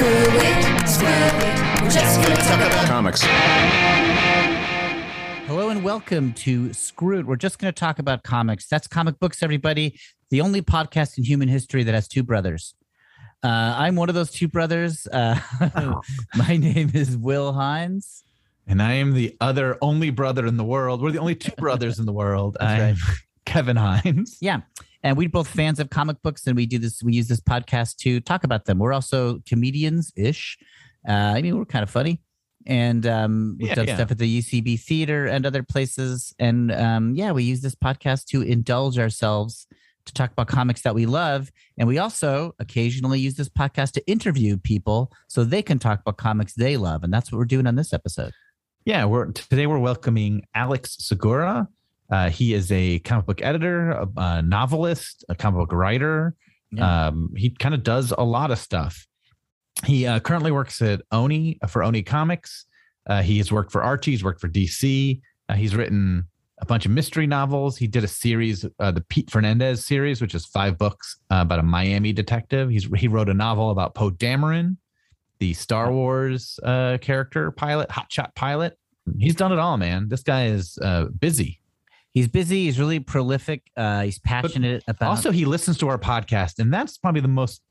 Screw it, screw it. We're just gonna talk about Comics. Hello and welcome to Screw It. We're just going to talk about comics. That's comic books, everybody. The only podcast in human history that has two brothers. Uh, I'm one of those two brothers. Uh, my name is Will Hines. And I am the other only brother in the world. We're the only two brothers in the world. That's I'm Kevin Hines. Yeah. And we're both fans of comic books, and we do this. We use this podcast to talk about them. We're also comedians ish. Uh, I mean, we're kind of funny, and um, we've Yeah, done yeah. stuff at the UCB theater and other places. And um, yeah, we use this podcast to indulge ourselves to talk about comics that we love. And we also occasionally use this podcast to interview people so they can talk about comics they love. And that's what we're doing on this episode. Yeah, we're today we're welcoming Alex Segura. Uh, he is a comic book editor, a, a novelist, a comic book writer. Yeah. Um, he kind of does a lot of stuff. He uh, currently works at Oni for Oni Comics. Uh, he has worked for Archie. He's worked for DC. Uh, he's written a bunch of mystery novels. He did a series, uh, the Pete Fernandez series, which is five books uh, about a Miami detective. He's he wrote a novel about Poe Dameron, the Star Wars uh, character pilot, hotshot pilot. He's done it all, man. This guy is uh, busy. He's busy. He's really prolific. Uh, he's passionate about. Also, he listens to our podcast, and that's probably the most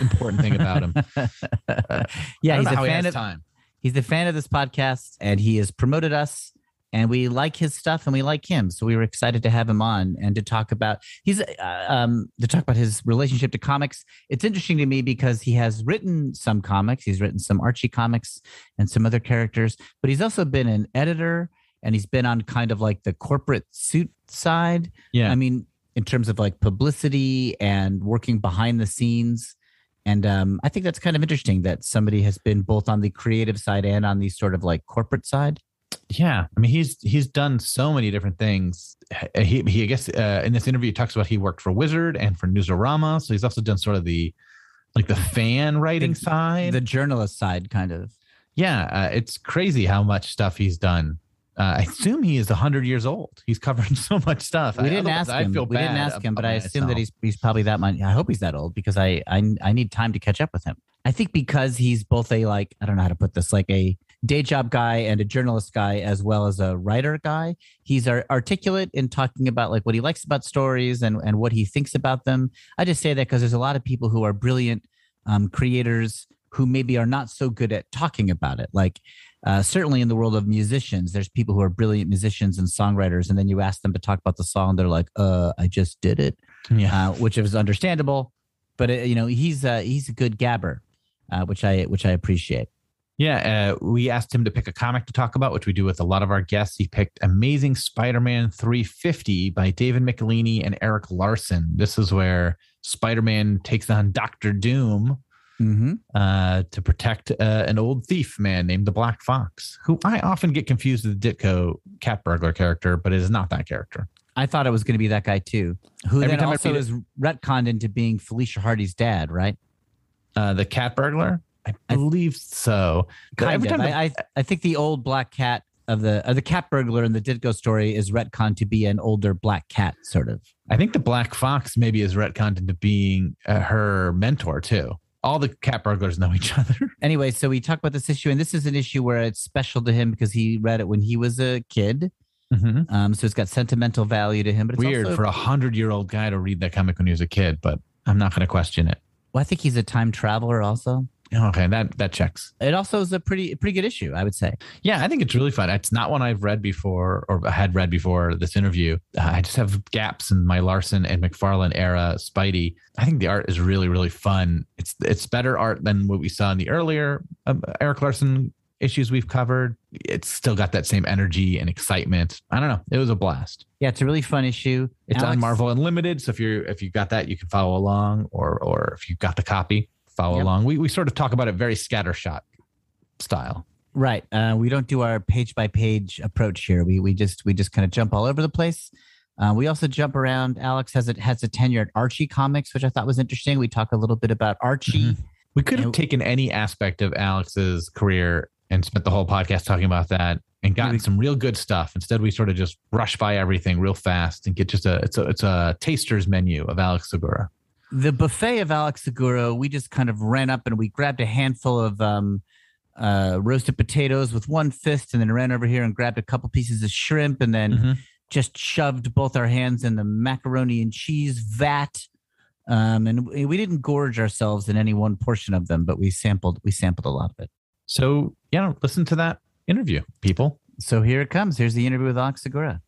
important thing about him. yeah, he's a he fan has of time. he's a fan of this podcast, and he has promoted us, and we like his stuff, and we like him. So we were excited to have him on and to talk about he's uh, um to talk about his relationship to comics. It's interesting to me because he has written some comics. He's written some Archie comics and some other characters, but he's also been an editor, and he's been on kind of like the corporate suit side. Yeah, I mean, in terms of like publicity and working behind the scenes. And um, I think that's kind of interesting that somebody has been both on the creative side and on the sort of like corporate side. yeah. I mean, he's he's done so many different things. He, he I guess uh, in this interview he talks about he worked for Wizard and for Newsarama, so he's also done sort of the like the fan writing The- side. The journalist side, kind of. yeah, uh, it's crazy how much stuff he's done. Uh, I assume he is hundred years old. He's covered so much stuff. We I- didn't otherwise ask I him. feel We didn't ask him, but I assume that he's he's probably that much. I hope he's that old because I I I need time to catch up with him. I think because he's both a like I don't know how to put this like a day job guy and a journalist guy as well as a writer guy. He's ar- articulate in talking about like what he likes about stories and and what he thinks about them. I just say that because there's a lot of people who are brilliant um, creators who maybe are not so good at talking about it. Like uh, certainly in the world of musicians, there's people who are brilliant musicians and songwriters, and then you ask them to talk about the song, they're like, "Uh, I just did it," yeah. uh, which is understandable. But uh, you know, he's uh, he's a good gabber, uh, which I which I appreciate. Yeah, uh, we asked him to pick a comic to talk about, which we do with a lot of our guests. He picked Amazing Spider-Man 350 by David Michelinie and Erik Larsen. This is where Spider-Man takes on Doctor Doom Mm-hmm. uh, to protect uh, an old thief man named the Black Fox, who I often get confused with the Ditko cat burglar character, but it is not that character. I thought it was going to be that guy too, who Every then time I also read it- is retconned into being Felicia Hardy's dad, right? Uh, the cat burglar, I I- believe so. Kind every of. time I, I I think the old black cat of the of the cat burglar in the Ditko story is retconned to be an older black cat, sort of. I think the Black Fox maybe is retconned into being uh, her mentor too. All the cat burglars know each other. anyway, so we talk about this issue, and this is an issue where it's special to him because he read it when he was a kid. Um, so it's got sentimental value to him. But it's Weird also, for a hundred year old guy to read that comic when he was a kid, but I'm not going to question it. well, I think he's a time traveler. Also, Okay, that that checks. it also is a pretty pretty good issue, I would say. Yeah, I think it's really fun. It's not one I've read before or had read before this interview. Uh, I just have gaps in my Larsen and McFarlane era Spidey. I think the art is really really fun. It's it's better art than what we saw in the earlier um, Erik Larsen issues we've covered. It's still got that same energy and excitement. I don't know. It was a blast. Yeah, it's a really fun issue. It's on Marvel Unlimited, so if you're if you got that, you can follow along, or or if you got the copy, follow Yep. along. We we sort of talk about it very scattershot style. Right. Uh, we don't do our page by page approach here. We we just we just kind of jump all over the place. Uh, we also jump around. Alex has a has a tenure at Archie Comics, which I thought was interesting. We talk a little bit about Archie. Mhm. We could have And- taken any aspect of Alex's career and spent the whole podcast talking about that and gotten some real good stuff. Instead, we sort of just rush by everything real fast and get just a it's a it's a taster's menu of Alex Segura. The buffet of Alex Segura, we just kind of ran up and we grabbed a handful of um, uh, roasted potatoes with one fist, and then ran over here and grabbed a couple pieces of shrimp, and then Mhm. just shoved both our hands in the macaroni and cheese vat. Um, and we we didn't gorge ourselves in any one portion of them, but we sampled we sampled a lot of it. So yeah, listen to that interview, people. So here it comes. Here's the interview with Alex Segura.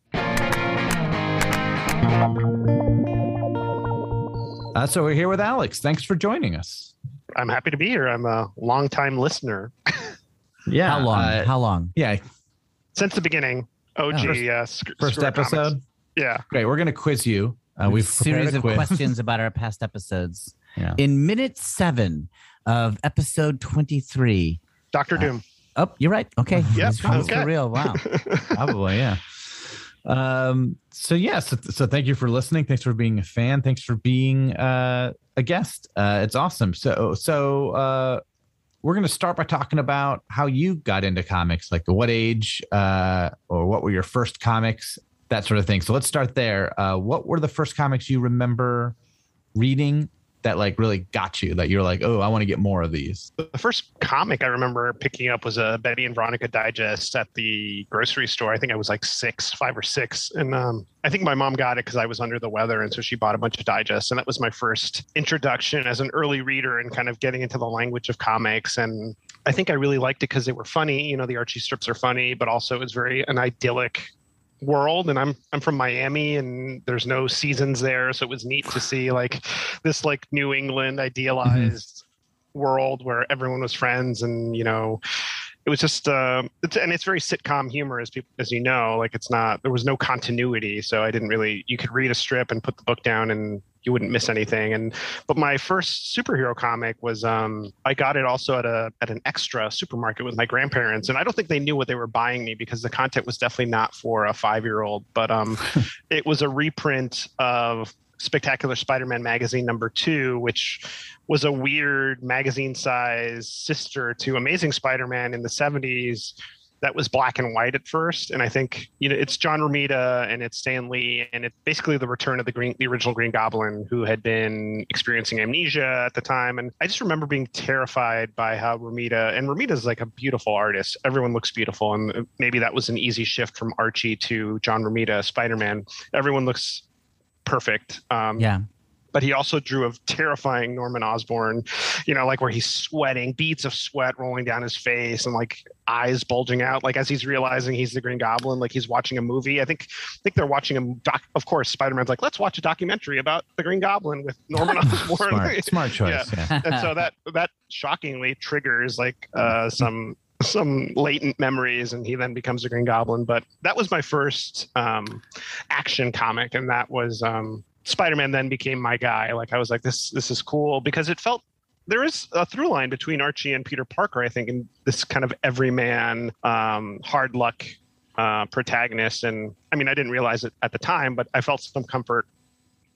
Uh, so we're here with Alex. Thanks for joining us. I'm happy to be here. I'm a longtime listener Yeah. How long? uh, How long? yeah. since the beginning. OG, Oh. uh, sc- First Screw It Comics. episode. Yeah. Great. We're gonna quiz you. Uh, we've prepared series a of questions about our past episodes. Yeah. In minute seven of episode 23. Doctor Uh, Doom. Oh, you're right. Okay. Yep, okay. for real. Wow. Probably, yeah. Um, so yeah, so, so thank you for listening. Thanks for being a fan. Thanks for being uh, a guest. Uh, it's awesome. So so uh, we're gonna start by talking about how you got into comics, like what age, uh, or what were your first comics, that sort of thing. So let's start there. Uh, what were the first comics you remember reading that like really got you? That you're like, oh, I want to get more of these. the first comic I remember picking up was a Betty and Veronica digest at the grocery store. I think I was like six, five or six. And um, I think my mom got it because I was under the weather. And so she bought a bunch of digests. And that was my first introduction as an early reader and kind of getting into the language of comics. And I think I really liked it because they were funny. You know, the Archie strips are funny, but also it was very an idyllic world and I'm I'm from Miami and there's no seasons there so it was neat to see like this like New England idealized world where everyone was friends and you know it was just uh, it's, and it's very sitcom humor as people as you know like it's not there was no continuity so i didn't really you could read a strip and put the book down and you wouldn't miss anything. And but my first superhero comic was um i got it also at a at an extra supermarket with my grandparents. And i don't think they knew what they were buying me because the content was definitely not for a five year old but um it was a reprint of Spectacular Spider-Man magazine number two, which was a weird magazine size sister to Amazing Spider-Man in the 70s that was black and white at first. And I think, you know, it's John Romita and it's Stan Lee and it's basically the return of the green the original Green Goblin who had been experiencing amnesia at the time. And I just remember being terrified by how Romita and Romita's like a beautiful artist. Everyone looks beautiful. And maybe that was an easy shift from Archie to John Romita, Spider-Man. Everyone looks perfect. Um, Yeah. But he also drew a terrifying Norman Osborn, you know, like where he's sweating, beads of sweat rolling down his face and like eyes bulging out, like as he's realizing he's the Green Goblin, like he's watching a movie. I think I think they're watching a doc of course, Spider-Man's like, let's watch a documentary about the Green Goblin with Norman Osborn. Smart, smart choice. Yeah. and so that that shockingly triggers like uh, some some latent memories and he then becomes a green goblin but that was my first um, action comic and that was um, spider-man then became my guy. Like i was like this this is cool because it felt there is a through line between archie and peter parker i think in this kind of everyman um, hard luck uh, protagonist. And i mean i didn't realize it at the time but i felt some comfort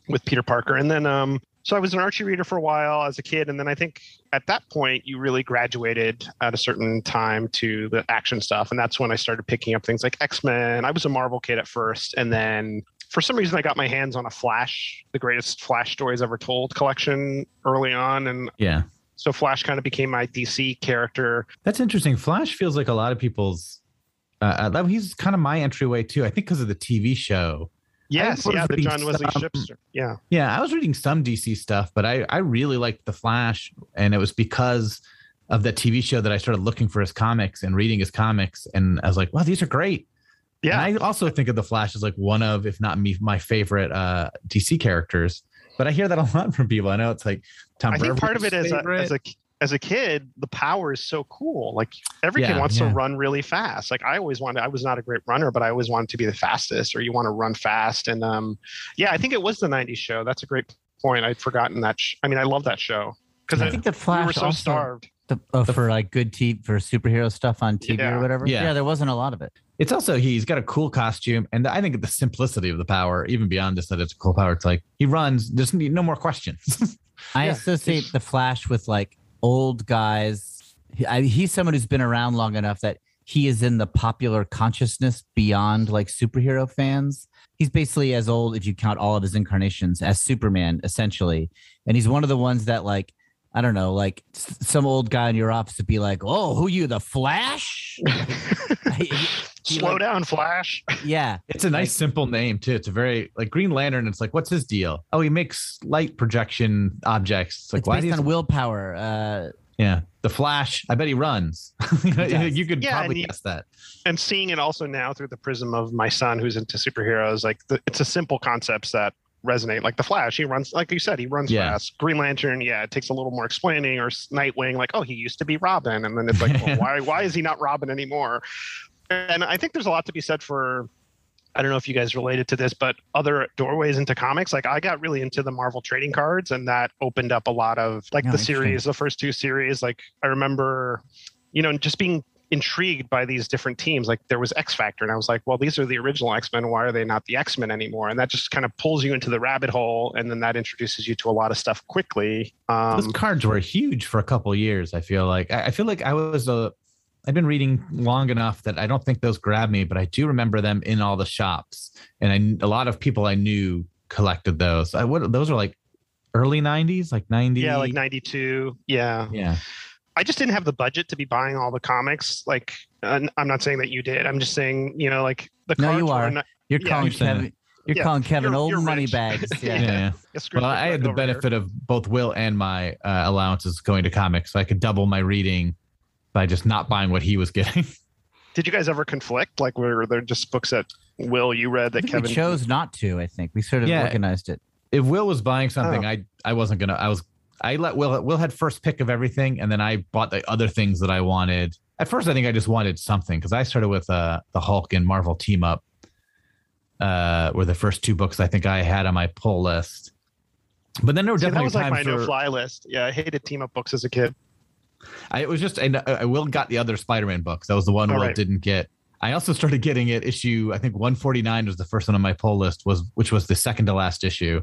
with peter parker. And then um, so I was an Archie reader for a while as a kid, and then I think at that point you really graduated at a certain time to the action stuff, and that's when I started picking up things like X Men. I was a Marvel kid at first, and then for some reason I got my hands on a Flash, the greatest Flash stories ever told collection early on, and yeah. so Flash kind of became my DC character. That's interesting. Flash feels like a lot of people's. Uh, uh, he's kind of my entryway too. I think because of the TV show. Yes, yeah, the John Wesley some- Shipster. Yeah, Yeah, I was reading some DC stuff, but I I really liked the Flash, and it was because of that TV show that I started looking for his comics and reading his comics, and I was like, wow, these are great. Yeah. And I also think of the Flash as like one of, if not me, my favorite uh, DC characters. But I hear that a lot from people. I know it's like Tom. I think part of it Brevoort's a, as a as a kid, the power is so cool. Like every kid wants yeah. to run really fast. Like I always wanted. I was not a great runner, but I always wanted to be the fastest. Or you want to run fast. And um, yeah, I think it was the '90s show. That's a great point. I'd forgotten that. Sh- I mean, I love that show because I think the Flash we Flash were so also, starved. The, oh, for like good TV for superhero stuff on TV Yeah. or whatever. Yeah. there wasn't a lot of it. it's also he's got a cool costume, and I think the simplicity of the power, even beyond just that it's a cool power. It's like he runs. There's no more questions. I Yeah, associate the Flash with like old guys. He, I, he's someone who's been around long enough that he is in the popular consciousness beyond like superhero fans. He's basically as old, if you count all of his incarnations, as Superman, essentially. And he's one of the ones that, like, I don't know, like some old guy in your office would be like, "Oh, who you, the Flash?" He- he, Slow like- down, Flash. yeah, It's a nice simple name too. It's a very like Green Lantern. It's like, what's his deal? Oh, he makes light projection objects. It's like it's why based do on willpower. Uh, Yeah, the Flash. I bet he runs. does. you could Yeah, probably he- guess that. and seeing it also now through the prism of my son who's into superheroes like the, it's a simple concepts that resonate like the flash he runs like you said he runs Yeah. fast green lantern yeah it takes a little more explaining or nightwing like oh he used to be robin and then it's like well, why why is he not robin anymore and i think there's a lot to be said for I don't know if you guys related to this, but other doorways into comics. Like I got really into the Marvel trading cards, and that opened up a lot of like Oh, the series, the first two series. Like I remember, you know, just being intrigued by these different teams. Like there was X Factor, and I was like, well, these are the original X Men. Why are they not the X Men anymore? And that just kind of pulls you into the rabbit hole, and then that introduces you to a lot of stuff quickly. Those Um, cards were huge for a couple years. I feel like I, I feel like I was a. I've been reading long enough that I don't think those grabbed me, but I do remember them in all the shops, and I, a lot of people I knew collected those. I what those are like early '90s, like '90. yeah, like '92. Yeah, yeah. I just didn't have the budget to be buying all the comics. Like, and I'm not saying that you did. I'm just saying, you know, like the No, you are. not- you're Yeah, calling you're saying- Kevin. You're Yeah, calling Kevin you're- old you're money rich. bags. Yeah. Yeah. yeah. Well, I had the over here. benefit of both Will and my uh, allowances going to comics, so I could double my reading by just not buying what he was getting. Did you guys ever conflict? Like, were there just books that Will you read that Kevin we chose not to. I think we sort of Yeah. organized it. if Will was buying something, Oh. I I wasn't gonna. I was I let Will. Will had first pick of everything, and then I bought the other things that I wanted. At first, I think I just wanted something because I started with uh the Hulk and Marvel team up. Uh, were the first two books I think I had on my pull list. But then there were See, that definitely was like my times where no fly list. Yeah, I hated team up books as a kid. I, it was just and I Will got the other Spider-Man books. That was the one Oh, Will right. didn't get. I also started getting it issue. I think 149 was the first one on my pull list. Was which was the second to last issue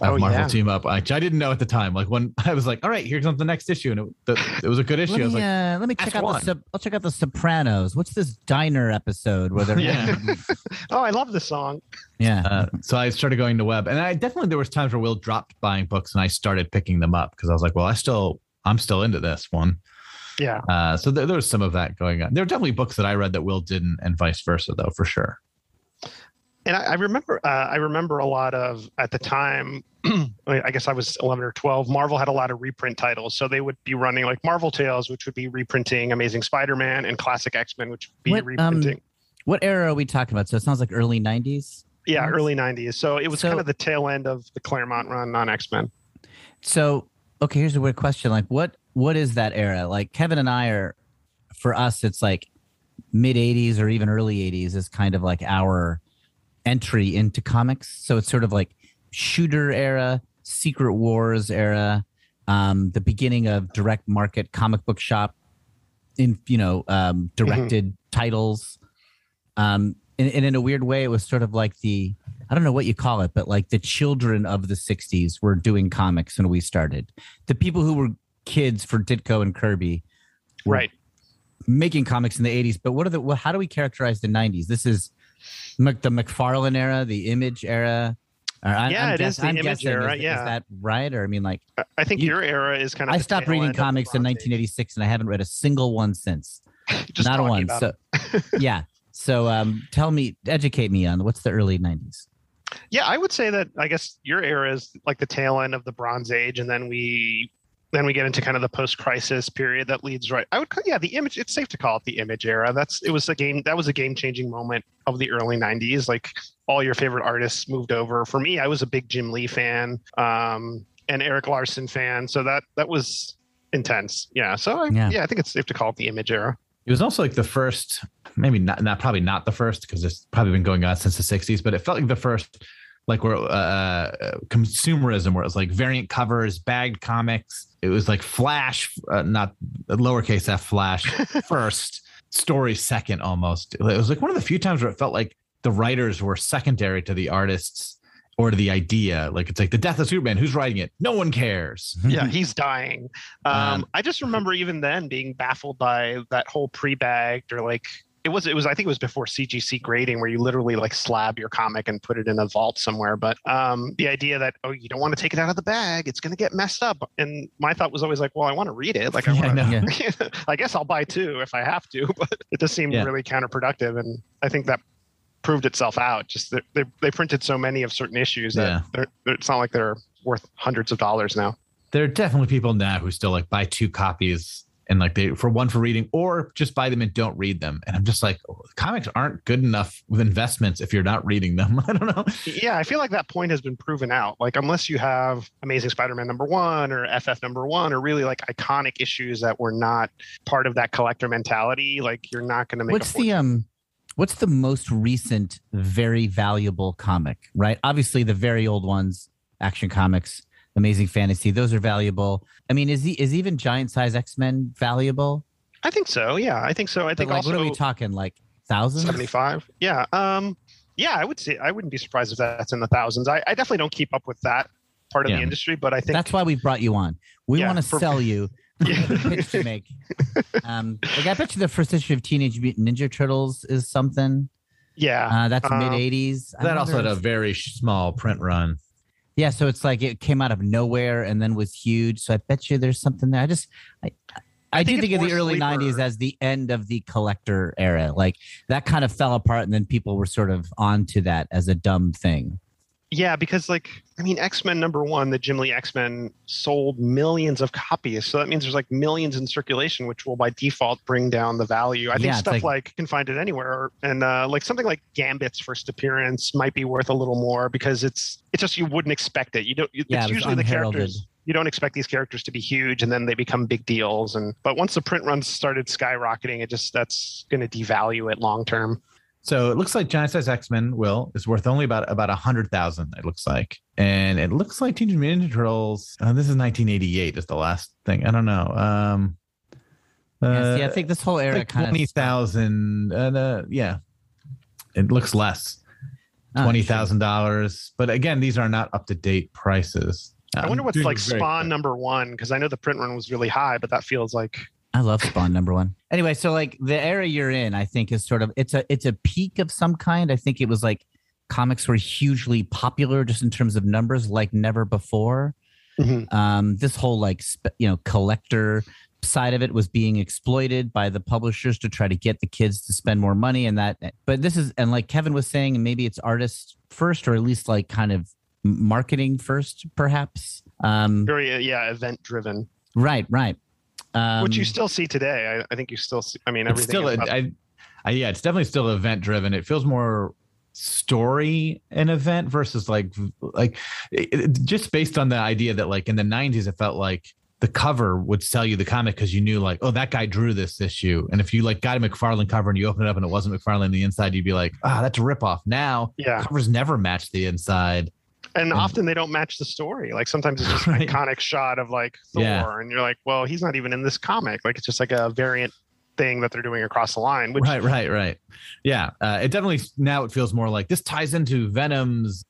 of Oh, Marvel yeah. Team Up. Which I didn't know at the time. Like when I was like, "All right, here comes the next issue," and it, the, it was a good issue. Let I was like, uh, let me check out one." the I'll check out the Sopranos. What's this diner episode where they're Yeah. Oh, I love the song. yeah. uh, so I started going to web, and I definitely there was times where Will dropped buying books, and I started picking them up because I was like, "Well, I still, I'm still into this one." Yeah. Uh, so there, there was some of that going on. There were definitely books that I read that Will didn't, and vice versa, though, for sure. And I, I remember uh, I remember a lot of at the time. I guess I was eleven or twelve. Marvel had a lot of reprint titles, so they would be running like Marvel Tales, which would be reprinting Amazing Spider-Man, and Classic X-Men, which would be What, um, reprinting. what era are we talking about? So it sounds like early '90s. yeah, Yes. early '90s. So it was So- kind of the tail end of the Claremont run on X-Men. So okay, here's a weird question. Like, what what is that era? Like Kevin and I are, for us, it's like mid '80s or even early '80s is kind of like our entry into comics. So it's sort of like shooter era, Secret Wars era, um, the beginning of direct market comic book shop, in you know um, directed titles. Um, and, and in a weird way, it was sort of like the I don't know what you call it, but like the children of the 60s were doing comics when we started. The people who were kids for Ditko and Kirby were Right. making comics in the 80s. But what are the, what, how do we characterize the 90s? This is Mc, the McFarlane era, the image era. I, Yeah, I'm it is the I'm Image guessing, era, Is, is that right? Or I mean, like, I- I think You- your era is kind of. I stopped reading end of the comics in 1986 and I haven't read a single one since. Not a one. So, yeah. So, um, tell me, educate me on what's the early 90s? Yeah, I would say that I guess your era is like the tail end of the Bronze Age, and then we then we get into kind of the post-crisis period that leads right. I would ca- yeah, the image. It's safe to call it the image era. That's it was a game that was a game-changing moment of the early '90s. Like all your favorite artists moved over. For me, I was a big Jim Lee fan um, and Erik Larsen fan, so that that was intense. Yeah, so I, Yeah. yeah. I think it's safe to call it the image era. It was also like the first, maybe not, not probably not the first because it's probably been going on since the 60s, but it felt like the first, like where uh, consumerism, where it was like variant covers, bagged comics. It was like Flash, uh, not lowercase f Flash first, story second almost. It was like one of the few times where it felt like the writers were secondary to the artists or to the idea. Like it's like the death of Superman. Who's writing it? No one cares. yeah, he's dying. Um, Um, I just remember even then being baffled by that whole pre-bagged or like it was it was I think it was before CGC grading where you literally like slab your comic and put it in a vault somewhere. But um, the idea that oh you don't want to take it out of the bag, it's going to get messed up. And my thought was always like, well, I want to read it. Like I Yeah, want know. to. I guess I'll buy two if I have to, but it just seemed Yeah. really counterproductive. And I think that proved itself out. Just that they they printed so many of certain issues that Yeah. they're, they're, it's not like they're worth hundreds of dollars now. There are definitely people now who still like buy two copies and like they for one for reading or just buy them and don't read them. And I'm just like, oh, comics aren't good enough with investments if you're not reading them. I don't know. Yeah, I feel like that point has been proven out. Like, unless you have Amazing Spider-Man number one or FF number one, or really like iconic issues that were not part of that collector mentality, like you're not going to make. what's a the um what's the most recent very valuable comic right obviously the very old ones action comics amazing fantasy those are valuable i mean is he is even giant size x-men valuable I think so. Yeah, I think so. I but think like also what are we talking like thousands 75. Yeah. Um. Yeah, I would say I wouldn't be surprised if that's in the thousands. I, I definitely don't keep up with that part of Yeah. the industry, but I think that's why we brought you on we Yeah, want to for- sell you Yeah. pitch to make um like i bet you the first issue of teenage mutant ninja turtles is something yeah. uh that's Um, mid 80s I That also had a very small print run. Yeah, so it's like it came out of nowhere and then was huge. So I bet you there's something there. I just I I, I do think think of the early sleeper. '90s as the end of the collector era. Like that kind of fell apart, and then people were sort of onto that as a dumb thing. Yeah, because like I mean, X Men number one, the Jim Lee X Men sold millions of copies, so that means there's like millions in circulation, which will by default bring down the value. I think Yeah, stuff like- like, can find it anywhere, and uh, like something like Gambit's first appearance might be worth a little more because it's it's just you wouldn't expect it. You don't. It's Yeah, usually the characters. You don't expect these characters to be huge, and then they become big deals. And but once the print runs started skyrocketing, it just that's going to devalue it long term. So it looks like Giant Size X Men will is worth only about about a hundred thousand. It looks like, and it looks like Teenage Mutant Ninja Turtles. Uh, this is 1988. Is the last thing. I don't know. Um, Yeah, uh, see, I think this whole era like kind twenty. Uh, yeah, it looks less. Oh, Twenty thousand dollars. But again, these are not up to date prices. I wonder what's like Spawn good. number one because I know the print run was really high, but that feels like I love Spawn number one. Anyway, so like the era you're in, I think is sort of it's a it's a peak of some kind. I think it was like comics were hugely popular just in terms of numbers, like never before. Um, this whole like sp- you know collector side of it was being exploited by the publishers to try to get the kids to spend more money and that. But this is and like Kevin was saying, and maybe it's artists first, or at least like kind of marketing first, perhaps. Um, very uh, yeah event driven right, right. Um, which you still see today. I, I think you still see i mean everything still is a, up- I, I, yeah it's definitely still event driven it feels more story an event versus like like it, just based on the idea that like in the 90s it felt like the cover would sell you the comic because you knew like oh that guy drew this issue. And if you like got a mcfarlane cover and you open it up and it wasn't mcfarlane on the inside you'd be like ah that's a ripoff. Now yeah. covers never match the inside and often they don't match the story like sometimes it's just Right. an iconic shot of like thor Yeah. and you're like well he's not even in this comic like it's just like a variant thing that they're doing across the line which right right right yeah uh, it definitely now it feels more like this ties into venom's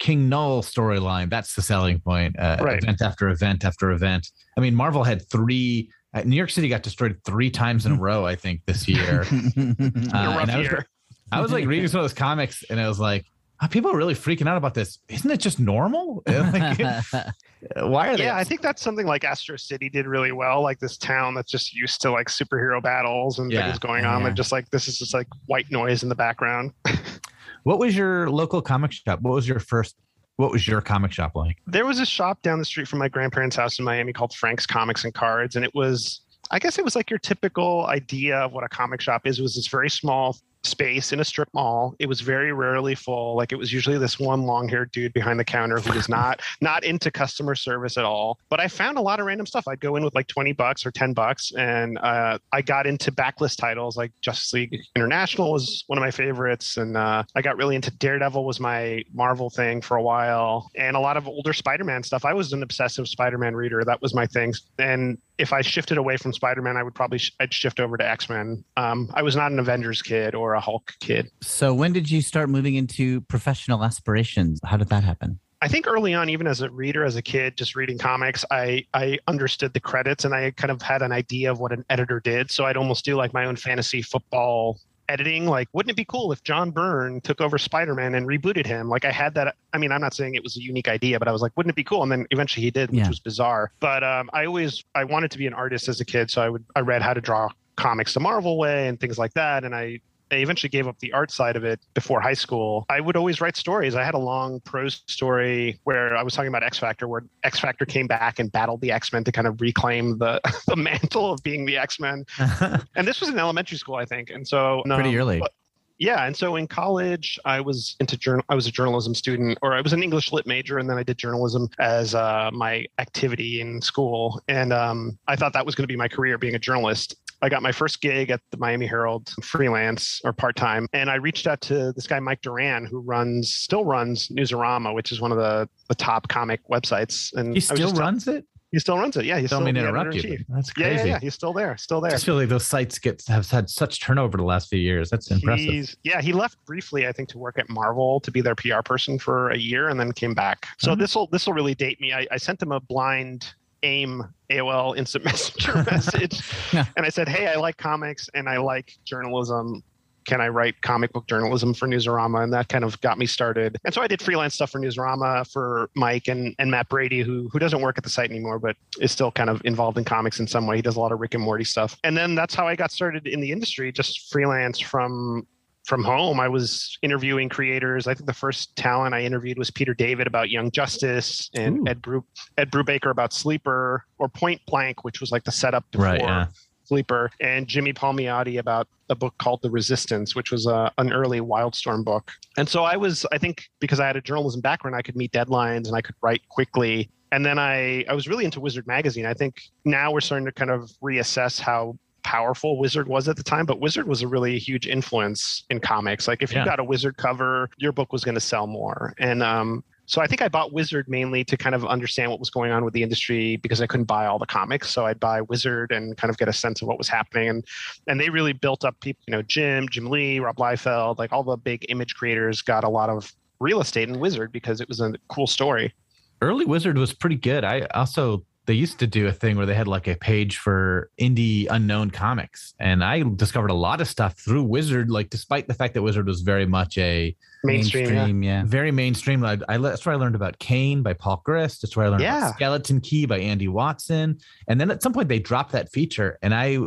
king null storyline that's the selling point uh, Right. event after event after event i mean marvel had three uh, new york city got destroyed three times in a row i think this year a Uh, rough and I was, year. I was like reading some of those comics and i was like "Ah, Uh, people are really freaking out about this isn't it just normal like, why are they yeah i think that's something like astro city did really well like this town that's just used to like superhero battles and Yeah. things going on Yeah. they're just like this is just like white noise in the background what was your local comic shop what was your first what was your comic shop like there was a shop down the street from my grandparents' house in Miami called Frank's Comics and Cards, and it was, I guess, it was like your typical idea of what a comic shop is. It was this very small space in a strip mall. It was very rarely full. Like it was usually this one long-haired dude behind the counter who was not not into customer service at all. But I found a lot of random stuff. I'd go in with like twenty bucks or ten bucks, and uh, I got into backlist titles like Justice League International was one of my favorites, and uh, I got really into Daredevil was my Marvel thing for a while, and a lot of older Spider-Man stuff. I was an obsessive Spider-Man reader. That was my thing, and if I shifted away from Spider Man, I would probably sh- I'd shift over to X Men. Um, I was not an Avengers kid or a Hulk kid. So when did you start moving into professional aspirations? How did that happen? I think early on, even as a reader, as a kid, just reading comics, I I understood the credits and I kind of had an idea of what an editor did. So I'd almost do like my own fantasy football editing. Like, wouldn't it be cool if John Byrne took over Spider Man and rebooted him? Like, I had that. I mean, I'm not saying it was a unique idea, but I was like, wouldn't it be cool? And then eventually he did, which Yeah. was bizarre. But um, I always I wanted to be an artist as a kid, so I would I read how to draw comics the Marvel way and things like that, and I. I eventually gave up the art side of it before high school. I would always write stories. I had a long prose story where I was talking about X Factor, where X Factor came back and battled the X Men to kind of reclaim the the mantle of being the X Men. And this was in elementary school, I think. And so Pretty um, early. but- yeah, and so in college, I was into journal. I was a journalism student, or I was an English lit major, and then I did journalism as uh, my activity in school. And um, I thought that was going to be my career, being a journalist. I got my first gig at the Miami Herald, freelance or part time, and I reached out to this guy Mike Doran, who runs, still runs Newsarama, which is one of the the top comic websites. And he still runs it. he still runs it. Yeah, he's Don't still mean to interrupt you. That's crazy. yeah, yeah. He's still there. Still there. I just feel like those sites get have had such turnover the last few years. That's impressive. He's yeah, he left briefly, I think, to work at Marvel to be their PR person for a year, and then came back. So Mhm. this will this will really date me. I, I sent him a blind AIM AOL Instant Messenger message, Yeah. and I said, "Hey, I like comics and I like journalism." Can I write comic book journalism for Newsarama? And that kind of got me started. And so I did freelance stuff for Newsarama for Mike and, and Matt Brady, who who doesn't work at the site anymore, but is still kind of involved in comics in some way. He does a lot of Rick and Morty stuff. And then that's how I got started in the industry, just freelance from from home. I was interviewing creators. I think the first talent I interviewed was Peter David about Young Justice and Ooh. Ed Bru- Ed Brubaker about Sleeper or Point Blank, which was like the setup before Right, yeah. Sleeper, and Jimmy Palmiotti about a book called The Resistance, which was a, an early Wildstorm book. And so I was, I think, because I had a journalism background, I could meet deadlines and I could write quickly. And then I, I was really into Wizard magazine. I think now we're starting to kind of reassess how powerful Wizard was at the time, but Wizard was a really huge influence in comics. Like if you got a Wizard cover, your book was going to sell more. And um, so I think I bought Wizard mainly to kind of understand what was going on with the industry because I couldn't buy all the comics. So I'd buy Wizard and kind of get a sense of what was happening. And and they really built up people, you know, Jim, Jim Lee, Rob Liefeld, like all the big image creators got a lot of real estate in Wizard because it was a cool story. Early Wizard was pretty good. I also they used to do a thing where they had like a page for indie unknown comics, and I discovered a lot of stuff through Wizard. Like despite the fact that Wizard was very much a Mainstream. yeah. yeah. very mainstream. I, I that's where I learned about Kane by Paul Grist. That's where I learned Yeah. about Skeleton Key by Andy Watson. And then at some point they dropped that feature, and I.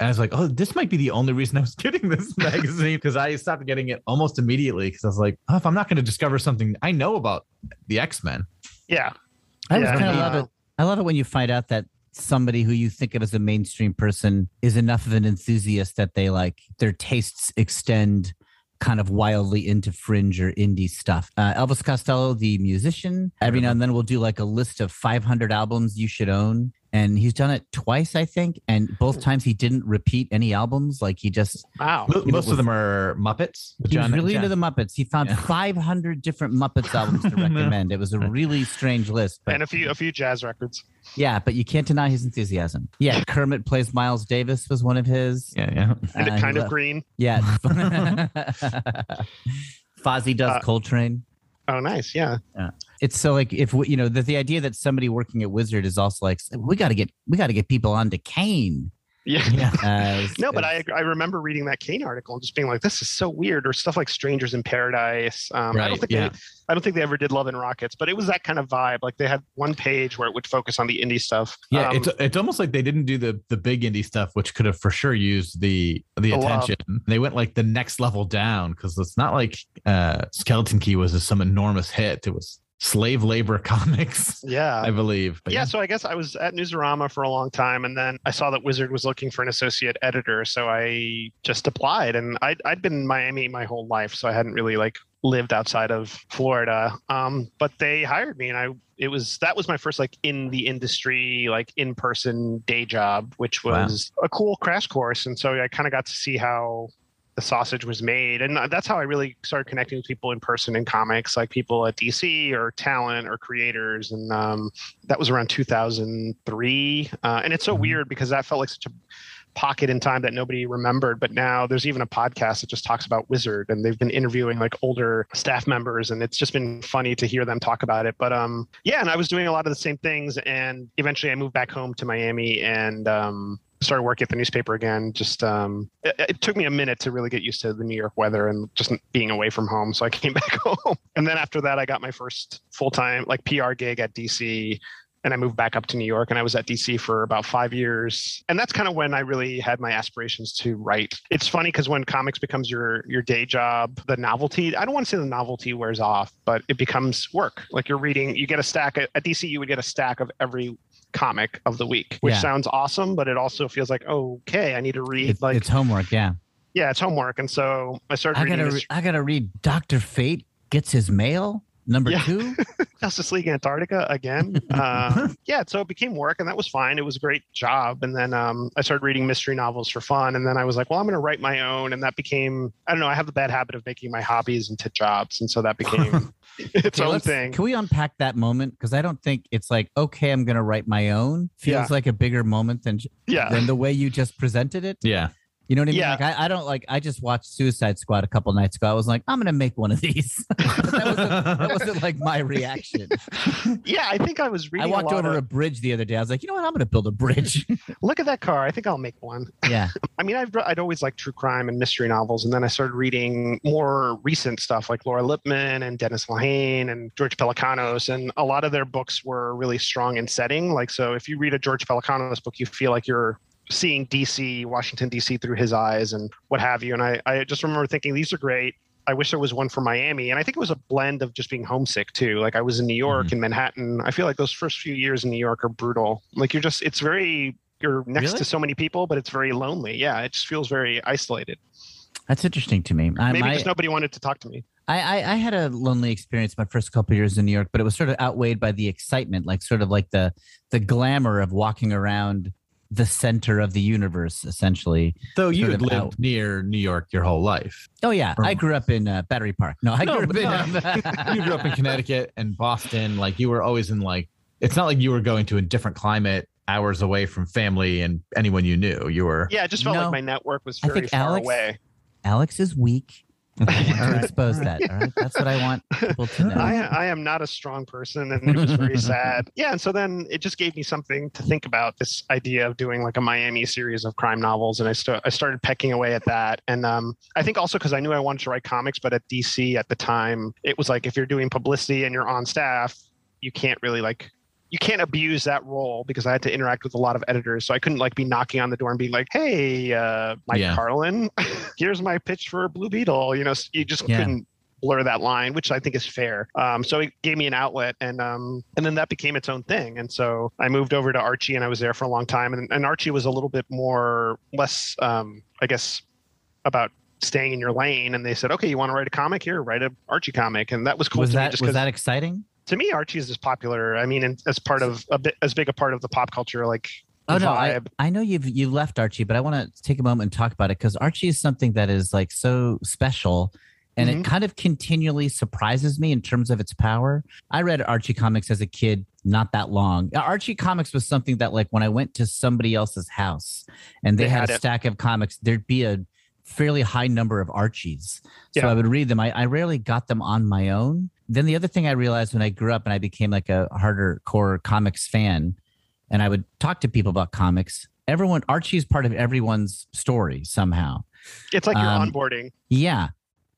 I was like, oh, this might be the only reason I was getting this magazine because I stopped getting it almost immediately because I was like, oh, if I'm not going to discover something I know about the X Men, Yeah. I was Yeah, kind of love it. I love it when you find out that somebody who you think of as a mainstream person is enough of an enthusiast that they like their tastes extend kind of wildly into fringe or indie stuff. Uh, Elvis Costello, the musician, every now and then we'll do like a list of 500 albums you should own. And he's done it twice, I think. And both times he didn't repeat any albums. Like he just, Wow. Mo- Yeah, most but of them are Muppets. he was really into the Muppets. He found Yeah. 500 different Muppets albums to No. recommend. It was a really strange list. But And a few a few jazz records. yeah, but you can't deny his enthusiasm. Yeah, Kermit plays Miles Davis was one of his. Yeah, yeah. And Uh, it kind of left- green. Yeah. Fozzie does Uh, Coltrane. Oh, nice. Yeah. It's so like if we, you know the, the idea that somebody working at Wizard is also like we got to get we got to get people onto Kane. Yeah. Yeah. Uh, No, but I I remember reading that Kane article and just being like, this is so weird, or stuff like Strangers in Paradise. Um, I don't think yeah. they, I don't think they ever did Love and Rockets, but it was that kind of vibe. Like they had one page where it would focus on the indie stuff. Yeah, Um, it's it's almost like they didn't do the the big indie stuff, which could have for sure used the the The love. attention. They went like the next level down because it's not like uh Skeleton Key was some enormous hit. It was slave labor comics, yeah. I believe. But yeah, so I guess I was at Newsarama for a long time, and then I saw that Wizard was looking for an associate editor, so I just applied. And I'd I'd been in Miami my whole life, so I hadn't really like lived outside of Florida. Um, but they hired me, and I it was that was my first like in the industry like in person day job, which Wow. was a cool crash course. And so I kind of got to see how the sausage was made. And that's how I really started connecting with people in person in comics, like people at DC or talent or creators. And um, that was around 2003. Uh, and it's so Mhm. weird because that felt like such a pocket in time that nobody remembered. But now there's even a podcast that just talks about Wizard and they've been interviewing like older staff members. And it's just been funny to hear them talk about it. But um, yeah, and I was doing a lot of the same things. And eventually I moved back home to Miami and um, started working at the newspaper again. Just um, it, it took me a minute to really get used to the New York weather and just being away from home. So I came back home, and then after that, I got my first full time like PR gig at DC. And I moved back up to New York, and I was at DC for about five years. And that's kind of when I really had my aspirations to write. It's funny because when comics becomes your your day job, the novelty I don't want to say the novelty wears off, but it becomes work. Like you're reading, you get a stack at, at DC, you would get a stack of every comic of the week, which Yeah. sounds awesome, but it also feels like, okay, I need to read It's, like it's homework. Yeah. yeah, it's homework. And so I started I gotta, re- I gotta read Doctor Fate gets his mail number Yeah. two. Justice League Antarctica again. uh, yeah, so it became work, and that was fine. It was a great job. And then um, I started reading mystery novels for fun. And then I was like, well, I'm going to write my own. And that became, I don't know, I have the bad habit of making my hobbies into jobs. And so that became its Okay, own thing. Can we unpack that moment? Because I don't think it's like, okay, I'm gonna write my own. Feels Yeah. like a bigger moment than Yeah. than the way you just presented it. Yeah. You know what I mean? Yeah. Like I, I don't like I just watched Suicide Squad a couple nights ago. I was like, I'm gonna make one of these. that, wasn't, that wasn't like my reaction. Yeah, I think I was reading. I walked a over of, a bridge the other day. I was like, you know what? I'm gonna build a bridge. Look at that car. I think I'll make one. yeah. I mean, I've, I'd always liked true crime and mystery novels, and then I started reading more recent stuff like Laura Lippman and Dennis Lehane and George Pelecanos, and a lot of their books were really strong in setting. Like, so if you read a George Pelecanos book, you feel like you're seeing DC, Washington D.C. through his eyes, and what have you. And I, I just remember thinking these are great. I wish there was one for Miami, and I think it was a blend of just being homesick too. Like I was in New York mm-hmm. in Manhattan. I feel like those first few years in New York are brutal. Like you're just, it's very you're next Really? to so many people, but it's very lonely. Yeah, it just feels very isolated. That's interesting to me. I, Maybe because nobody wanted to talk to me. I, I I had a lonely experience my first couple years in New York, but it was sort of outweighed by the excitement, like sort of like the the glamour of walking around the center of the universe, essentially. Though you had lived out. near New York your whole life. Oh yeah, Or- I grew up in uh, Battery Park. No, I No, grew up in. um, you grew up in Connecticut and Boston. Like you were always in like it's not like you were going to a different climate hours away from family and anyone you knew. You were Yeah, it just felt No. like my network was I very think far Alex- away. Alex is weak. I want right. expose that. All right, that's what I want people to know. I, I am not a strong person, and it was very sad. Yeah, and so then it just gave me something to think about. This idea of doing like a Miami series of crime novels, and I st- I started pecking away at that. And um, I think also because I knew I wanted to write comics, but at DC at the time, it was like if you're doing publicity and you're on staff, you can't really like you can't abuse that role because I had to interact with a lot of editors. So I couldn't like be knocking on the door and being like, "Hey, uh, Mike Yeah. Carlin, here's my pitch for Blue Beetle." You know, you just Yeah. couldn't blur that line, which I think is fair. Um, so it gave me an outlet, and um, and then that became its own thing. And so I moved over to Archie, and I was there for a long time. And, and Archie was a little bit more less, um, I guess, about staying in your lane. And they said, "Okay, you want to write a comic here? Write a Archie comic." And that was cool was that just was that exciting? To me, Archie is as popular. I mean, as part of a bit as big a part of the pop culture, like Oh no, I, vibe. I know you've you left Archie, but I want to take a moment and talk about it because Archie is something that is like so special, and Mhm. it kind of continually surprises me in terms of its power. I read Archie comics as a kid, not that long. Archie comics was something that like when I went to somebody else's house and they, They had, had a it. stack of comics, there'd be a fairly high number of Archies. So Yeah. I would read them. I, I rarely got them on my own. Then the other thing I realized when I grew up and I became like a harder core comics fan, and I would talk to people about comics. Everyone, Archie is part of everyone's story somehow. it's like you're um, onboarding. Yeah,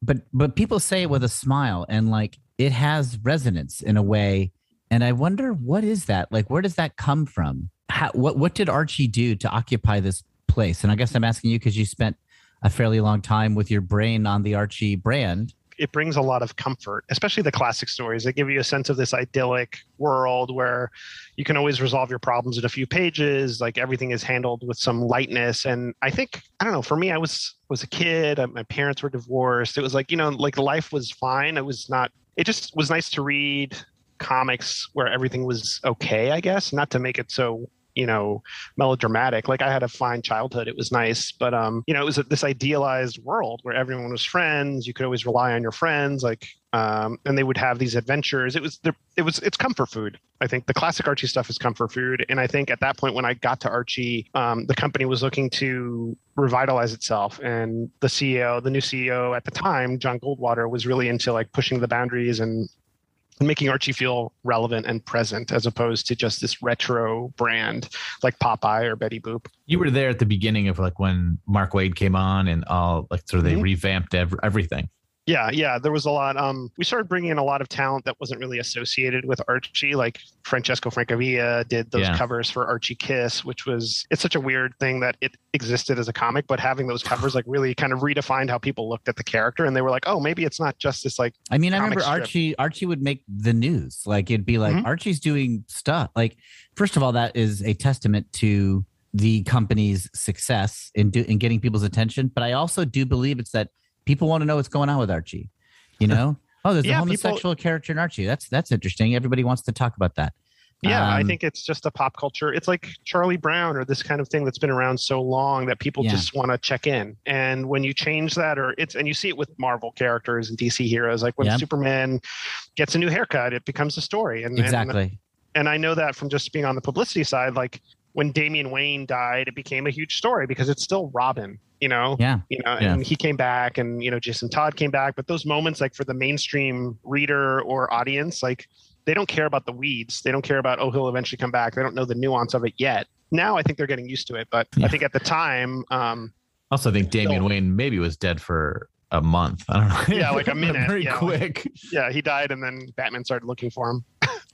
but but people say it with a smile, and like it has resonance in a way. And I wonder what is that? Like, where does that come from? How, what what did Archie do to occupy this place? And I guess I'm asking you because you spent a fairly long time with your brain on the Archie brand. It brings a lot of comfort, especially the classic stories. They give you a sense of this idyllic world where you can always resolve your problems in a few pages. Like everything is handled with some lightness. And I think I don't know. For me, I was was a kid. uh, My parents were divorced. It was like you know, like life was fine. It was not. It just was nice to read comics where everything was okay. I guess not to make it so you know melodramatic. Like I had a fine childhood; it was nice, but um, you know, it was this idealized world where everyone was friends. You could always rely on your friends, like um, and they would have these adventures. It was it was it's comfort food. I think the classic Archie stuff is comfort food, and I think at that point when I got to Archie, um, the company was looking to revitalize itself, and the CEO, the new CEO at the time, Jon Goldwater, was really into like pushing the boundaries and making Archie feel relevant and present as opposed to just this retro brand like Popeye or Betty Boop. You were there at the beginning of like when Mark Waid came on and all like sort of they mm-hmm. revamped ev- everything. Yeah, yeah, there was a lot. Um, we started bringing in a lot of talent that wasn't really associated with Archie. Like Francesco Francavilla did those yeah. covers for Archie Kiss, which was it's such a weird thing that it existed as a comic, but having those covers like really kind of redefined how people looked at the character, and they were like, oh, maybe it's not just this like. I mean, I remember strip. Archie. Archie would make the news. Like it'd be like mm-hmm. Archie's doing stuff. Like first of all, that is a testament to the company's success in do, in getting people's attention. But I also do believe it's that people want to know what's going on with Archie. You know, oh, there's yeah, a homosexual people, character in Archie. That's that's interesting. Everybody wants to talk about that. Yeah, um, I think it's just a pop culture. It's like Charlie Brown or this kind of thing that's been around so long that people yeah. just want to check in. And when you change that, or it's and you see it with Marvel characters and DC heroes, like when. Superman gets a new haircut, it becomes a story. And exactly. And, and I know that from just being on the publicity side, like when Damian Wayne died, it became a huge story because it's still Robin you know? Yeah. You know yeah. and he came back and you know jason todd came back but those moments like for the mainstream reader or audience like they don't care about the weeds. They don't care about oh he'll eventually come back. They don't know the nuance of it yet. Now i think they're getting used to it but yeah. i think at the time um also I think damian still, wayne maybe was dead for a month. I don't know. Yeah like a minute very yeah, quick. like, yeah he died and then batman started looking for him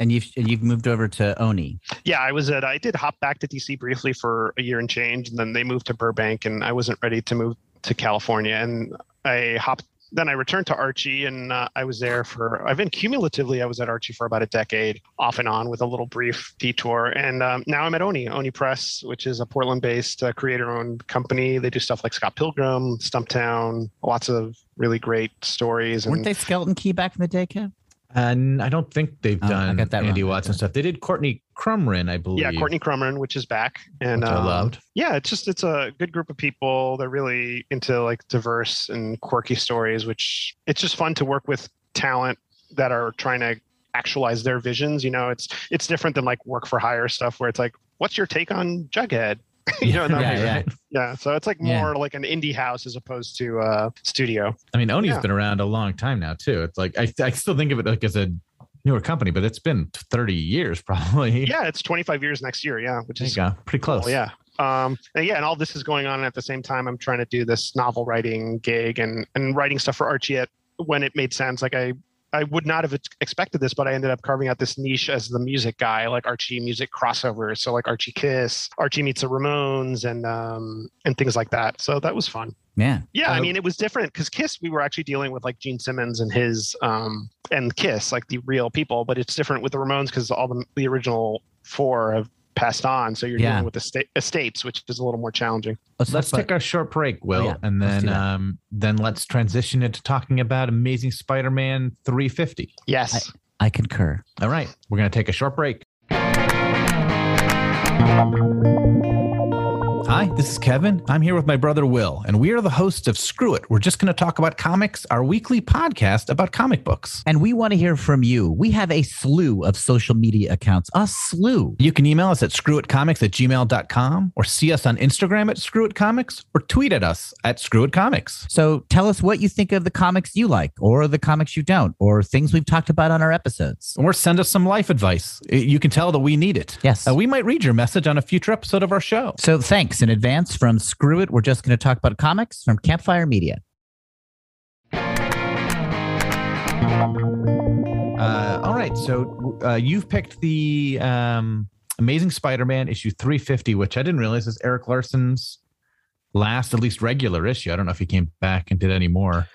and you've you've moved over to Oni. Yeah, I was at. I did hop back to DC briefly for a year and change, and then they moved to Burbank, and I wasn't ready to move to California, and I hopped. Then I returned to Archie, and uh, I was there for. I've been cumulatively. I was at Archie for about a decade, off and on, with a little brief detour, and um, now I'm at Oni, Oni Press, which is a Portland-based uh, creator-owned company. They do stuff like Scott Pilgrim, Stumptown, lots of really great stories. Weren't they Skeleton Key back in the day, Kev? And I don't think they've oh, done Andi wrong. Watson stuff. They did Courtney Crumrin, I believe. Yeah, Courtney Crumrin, which is back, and which um, I loved. Yeah, it's just it's a good group of people. They're really into like diverse and quirky stories, which it's just fun to work with talent that are trying to actualize their visions. You know, it's it's different than like work for hire stuff where it's like, what's your take on Jughead? you know, yeah, yeah. yeah. So it's like more yeah. like an indie house as opposed to a studio. I mean, Oni's yeah. been around a long time now too. It's like I, I still think of it like as a newer company, but it's been 30 years probably. Yeah, it's 25 years next year. Yeah, which is pretty close. Cool, yeah. Um, and yeah, and all this is going on at the same time. I'm trying to do this novel writing gig and and writing stuff for Archie at when it made sense. Like I I would not have expected this, but I ended up carving out this niche as the music guy, like Archie music crossovers. So like Archie Kiss, Archie meets the Ramones, and um, and things like that. So that was fun. Yeah, yeah. I mean, it was different because Kiss, we were actually dealing with like Gene Simmons and his um, and Kiss, like the real people. But it's different with the Ramones because all the the original four have passed on. So you're yeah. dealing with the estates, which is a little more challenging. Let's, let's take a short break, Will, oh, yeah. and then um, then let's transition into talking about Amazing Spider-Man 350. Yes, I, I concur. All right, we're going to take a short break. Hi, this is Kevin. I'm here with my brother Will, and we are the hosts of Screw It. We're just going to talk about comics, our weekly podcast about comic books. And we want to hear from you. We have a slew of social media accounts, a slew. You can email us at screwitcomics at gmail.com or see us on Instagram at screwitcomics or tweet at us at screwitcomics. So tell us what you think of the comics you like or the comics you don't or things we've talked about on our episodes. Or send us some life advice. You can tell that we need it. Yes. Uh, we might read your message on a future episode of our show. So thanks thanks in advance from Screw It. We're just going to talk about comics from Campfire Media. Uh, all right. So uh, you've picked the um, Amazing Spider Man issue 350, which I didn't realize is Erik Larsen's last, at least regular issue. I don't know if he came back and did any more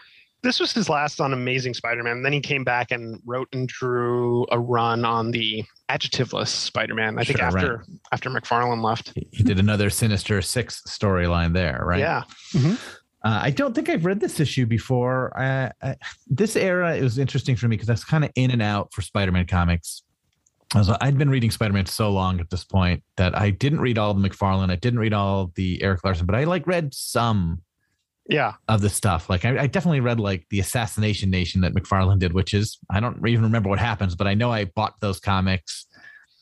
this was his last on Amazing Spider-Man. Then he came back and wrote and drew a run on the adjectiveless Spider-Man. I think sure, after right. after McFarlane left, he did another Sinister Six storyline there, right? Yeah. Mm-hmm. Uh, I don't think I've read this issue before. Uh, I, this era it was interesting for me because I was kind of in and out for Spider-Man comics. I was, I'd been reading Spider-Man so long at this point that I didn't read all the McFarlane. I didn't read all the Erik Larsen, but I like read some Yeah. of the stuff. Like I, I definitely read like the Assassination Nation that McFarlane did, which is I don't even remember what happens, but I know I bought those comics,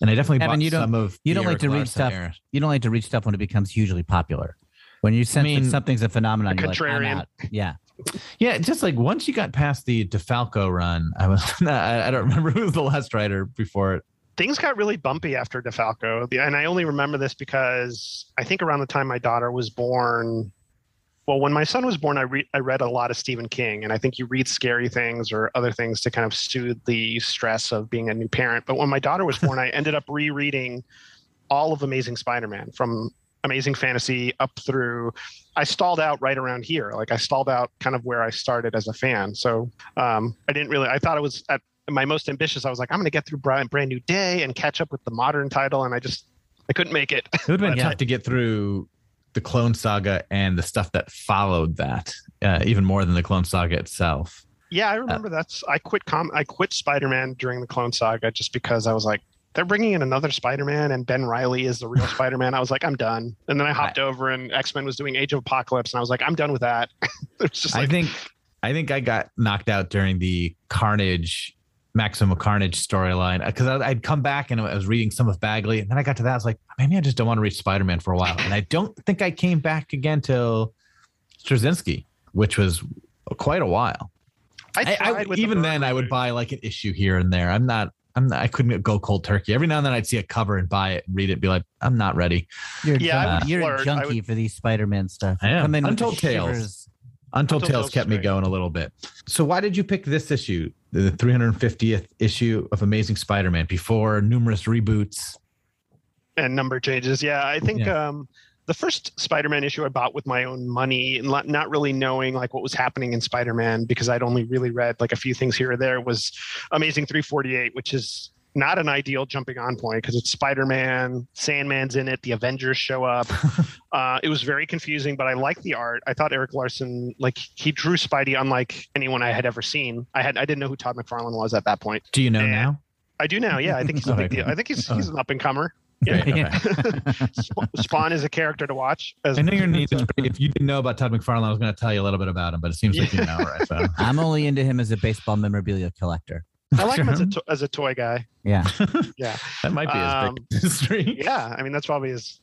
and I definitely Evan, bought you don't- some of. you don't like Eric to read stuff- era. You don't like to read stuff when it becomes hugely popular. When you sense mean, that something's a phenomenon, a you're like, I'm contrarian. out. Yeah. Yeah, just like once you got past the DeFalco run, I was I I don't remember who was the last writer before it. things got really bumpy after DeFalco, and I only remember this because I think around the time my daughter was born. Well, when my son was born, I re- I read a lot of Stephen King, and I think you read scary things or other things to kind of soothe the stress of being a new parent. But when my daughter was born, I ended up rereading all of Amazing Spider-Man from Amazing Fantasy up through. I stalled out right around here, like I stalled out kind of where I started as a fan. So um, I didn't really. I thought it was at my most ambitious. I was like, I'm going to get through brand, brand new day and catch up with the modern title, and I just I couldn't make it. It would have been tough to get through the Clone Saga and the stuff that followed that, uh, even more than the Clone Saga itself. yeah, I remember that's. I quit com. I quit Spider-Man during the Clone Saga just because I was like. They're bringing in another Spider-Man, and Ben Reilly is the real Spider-Man. I was like, I'm done. And then I hopped over, and X-Men was doing Age of Apocalypse, and I was like, I'm done with that. just I think I think I got knocked out during the Carnage, Maximum Carnage storyline because I'd come back and I was reading some of Bagley, and then I got to that. I was like, maybe I just don't want to read Spider Man for a while, and I don't think I came back again till Straczynski, which was quite a while. I, I, I- tried with the even then, I would buy like an issue here and there. I'm not. I'm not, I couldn't go cold turkey. Every now and then I'd see a cover and buy it and read it be like, I'm not ready. You're, Yeah, I junkie- you're a flirt. I junkie would- for these Spider-Man stuff. I am. Come in Untold the Tales. Untold Untold Tales Tales kept me going a little bit. So why did you pick this issue, the 350th issue of Amazing Spider-Man, before numerous reboots? and number changes. Yeah, I think Yeah. um, the first Spider-Man issue I bought with my own money, and not- not really knowing like what was happening in Spider-Man because I'd only really read like a few things here or there, was Amazing 348, which is not an ideal jumping on point because it's Spider-Man, Sandman's in it, the Avengers show up. uh, it was very confusing, but I liked the art. I thought Erik Larsen, like he drew Spidey unlike anyone I had ever seen. I had I didn't know who Todd McFarlane was at that point. Do you know And- now? I do now. Yeah, I think he's a big deal. I think he's he's an up and comer. Okay, Yeah. okay. Spawn is a character to watch. As, I know you're needed. If you didn't know about Todd McFarlane, I was going to tell you a little bit about him, but it seems like you know, right? So. I'm only into him as a baseball memorabilia collector. I like him as a, to- as a toy guy. Yeah. Yeah, that might be his Um, big industry. yeah. I mean, that's probably his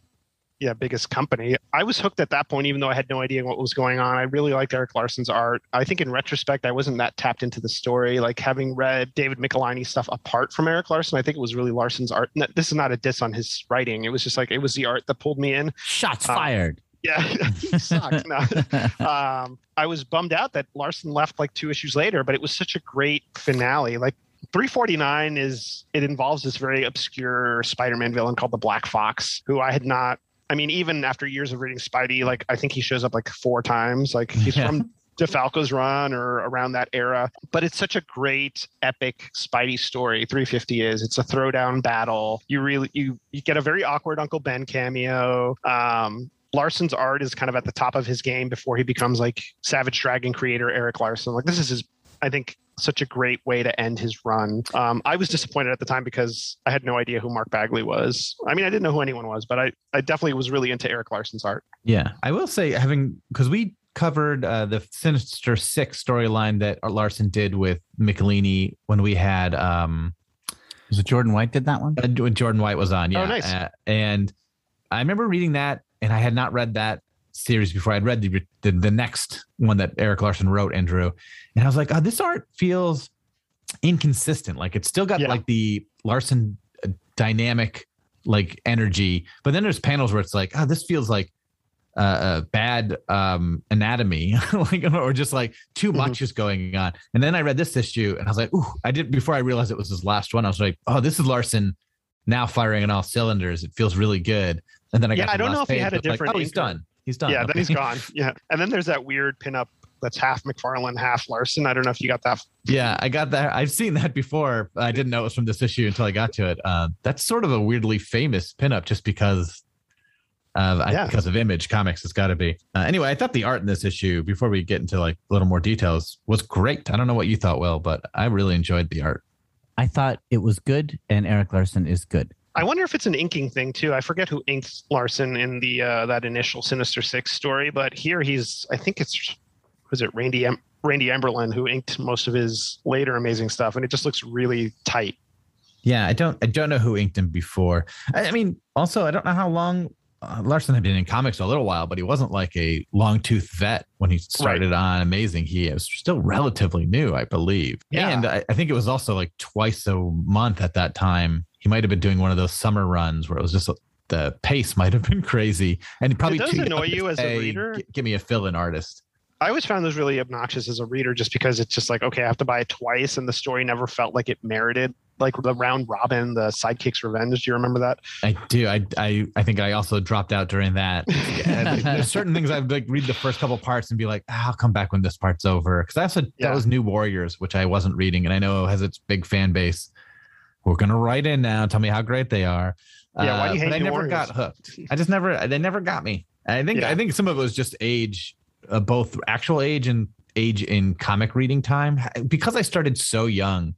yeah biggest company. I was hooked at that point, even though I had no idea what was going on. I really liked Erik Larsen's art. I think in retrospect, I wasn't that tapped into the story. Like having read David Michelinie's stuff apart from Erik Larsen, I think it was really Larsen's art. No, This is not a diss on his writing. It was just like it was the art that pulled me in. Shots Um, fired. Yeah, he sucks. No. um, I was bummed out that Larsen left like two issues later, but it was such a great finale. Like 349 is it involves this very obscure Spider-Man villain called the Black Fox, who I had not. I mean, even after years of reading Spidey, like I think he shows up like four times. Like he's Yeah. from DeFalco's run or around that era. But it's such a great epic Spidey story. 350 is. It's a throwdown battle. You really you you get a very awkward Uncle Ben cameo. Um, Larsen's art is kind of at the top of his game before he becomes like Savage Dragon creator Erik Larsen. Like this is his, I think, such a great way to end his run. Um, I was disappointed at the time because I had no idea who Mark Bagley was. I mean, I didn't know who anyone was, but I, I definitely was really into Erik Larsen's art. Yeah, I will say having because we covered uh, the Sinister Six storyline that Larsen did with Michelinie when we had um Was it Jordan White did that one? uh, when Jordan White was on. Yeah, Oh, nice. Uh, and I remember reading that, and I had not read that series before. I'd read the, the the next one that Erik Larsen wrote and drew, and I was like, oh, this art feels inconsistent. Like it's still got Yeah. like the Larsen uh, dynamic like energy, but then there's panels where it's like, oh, this feels like uh, uh bad um anatomy like or just like too much Mm-hmm. is going on and then i read this issue and i was like ooh i did before i realized it was his last one i was like oh this is larsen now firing on all cylinders it feels really good and then i Yeah, got to I don't know if he had a it's like, different oh he's inker. done he's done yeah, then he's gone. Yeah, and then there's that weird pinup that's half McFarlane, half Larsen. I don't know if you got that. yeah i got that i've seen that before i didn't know it was from this issue until i got to it uh, that's sort of a weirdly famous pinup just because of I- because of image comics it's got to be uh, anyway i thought the art in this issue before we get into like a little more details was great i don't know what you thought will but i really enjoyed the art I thought it was good, and Erik Larsen is good. I wonder if it's an inking thing too. I forget who inked Larsen in the uh, that initial Sinister Six story, but here he's I think it's was it Randy em- Randy Emberlin who inked most of his later amazing stuff, and it just looks really tight. Yeah, I don't I don't know who inked him before. I, I mean, also I don't know how long uh, Larsen had been in comics a little while, but he wasn't like a long tooth vet when he started on Amazing. He was still relatively new, I believe. Yeah. And I, I think it was also like twice a month at that time. He might have been doing one of those summer runs where it was just the pace might have been crazy. And probably does tweeted annoy you as a reader?" gi- Give me a fill-in artist. I always found those really obnoxious as a reader, just because it's just like okay, I have to buy it twice, and the story never felt like it merited like the round robin, the sidekick's revenge. Do you remember that? I do. I I I think I also dropped out during that. Yeah, There's certain things I'd like read the first couple parts and be like, ah, I'll come back when this part's over. Because that's also Yeah. that was New Warriors, which I wasn't reading, and I know has its big fan base. We're gonna write in now. Tell me how great they are. Yeah, why do you hate but I never Warriors? got hooked. I just never. They never got me. I think. Yeah. I think some of it was just age, uh, both actual age and age in comic reading time. Because I started so young,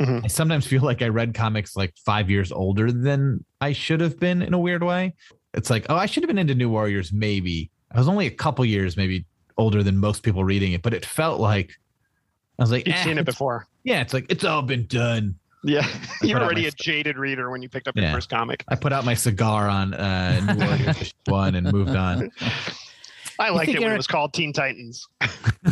Mhm. I sometimes feel like I read comics like five years older than I should have been in a weird way. It's like, oh, I should have been into New Warriors, maybe. I was only a couple years, maybe older than most people reading it, but it felt like I was like, You've eh, seen it before. Yeah, it's like it's all been done. Yeah, put you're already my a jaded reader when you picked up your Yeah. first comic. I put out my cigar on uh, New Warriors one and moved on. I liked think it when it was called Teen Titans.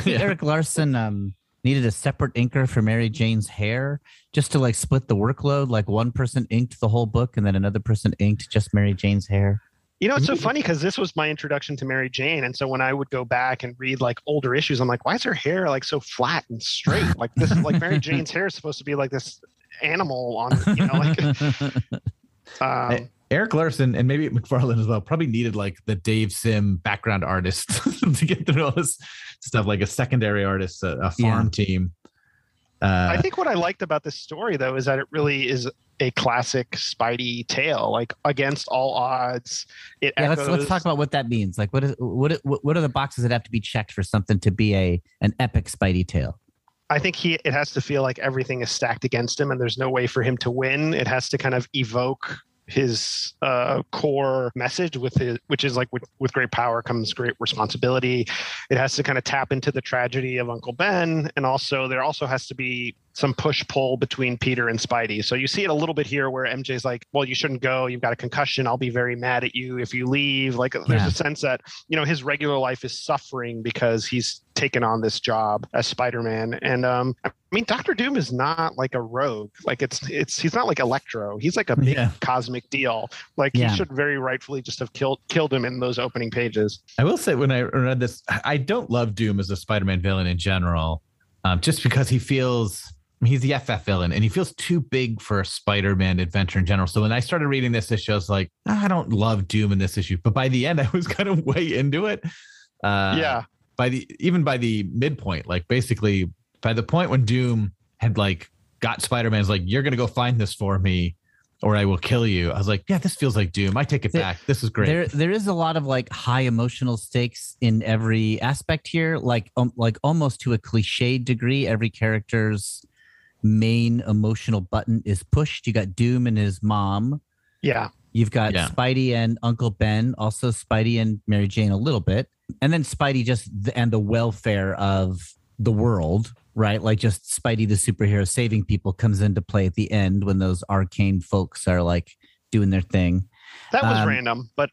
Yeah. Erik Larsen um, needed a separate inker for Mary Jane's hair just to like split the workload. Like one person inked the whole book and then another person inked just Mary Jane's hair. You know, it's so funny because this was my introduction to Mary Jane, and so when I would go back and read like older issues, I'm like, why is her hair like so flat and straight? Like this, like Mary Jane's hair is supposed to be like this animal on, you know, like. Um, Erik Larsen and maybe McFarlane as well probably needed like the Dave Sim background artist to get through all this stuff, like a secondary artist, a, a farm team. Uh, I think what I liked about this story, though, is that it really is a classic Spidey tale. Like against all odds, it yeah, let's let's talk about what that means. Like, what is what what what are the boxes that have to be checked for something to be a an epic Spidey tale? I think he it has to feel like everything is stacked against him and there's no way for him to win. It has to kind of evoke his uh, core message with his which is like with, with great power comes great responsibility. It has to kind of tap into the tragedy of uncle ben and also there also has to be some push pull between peter and spidey. So you see it a little bit here where mj's like well you shouldn't go. You've got a concussion. I'll be very mad at you if you leave. Like there's Yeah. a sense that you know his regular life is suffering because he's taken on this job as spider-man. And um i mean dr doom is not like a rogue like it's it's he's not like electro he's like a big Yeah. cosmic deal like Yeah. he should very rightfully just have killed killed him in those opening pages I will say when I read this, I don't love Doom as a Spider-Man villain in general, um, just because he feels he's the FF villain and he feels too big for a Spider-Man adventure in general. So when I started reading this issue, I was like, "Ah, I don't love Doom in this issue, but by the end, I was kind of way into it. Uh, yeah By the even by the midpoint, like basically by the point when Doom had like got Spider-Man's like, "You're gonna go find this for me." Or I will kill you. I was like, yeah, this feels like Doom. I take it There- back. This is great. There, there is a lot of like high emotional stakes in every aspect here, like um, like almost to a cliched degree. Every character's main emotional button is pushed. You got Doom and his mom. yeah You've got Yeah. Spidey and Uncle Ben, also Spidey and Mary Jane a little bit, and then Spidey just the, and the welfare of the world, right? Like just Spidey the superhero saving people comes into play at the end when those arcane folks are like doing their thing. that was Um, random but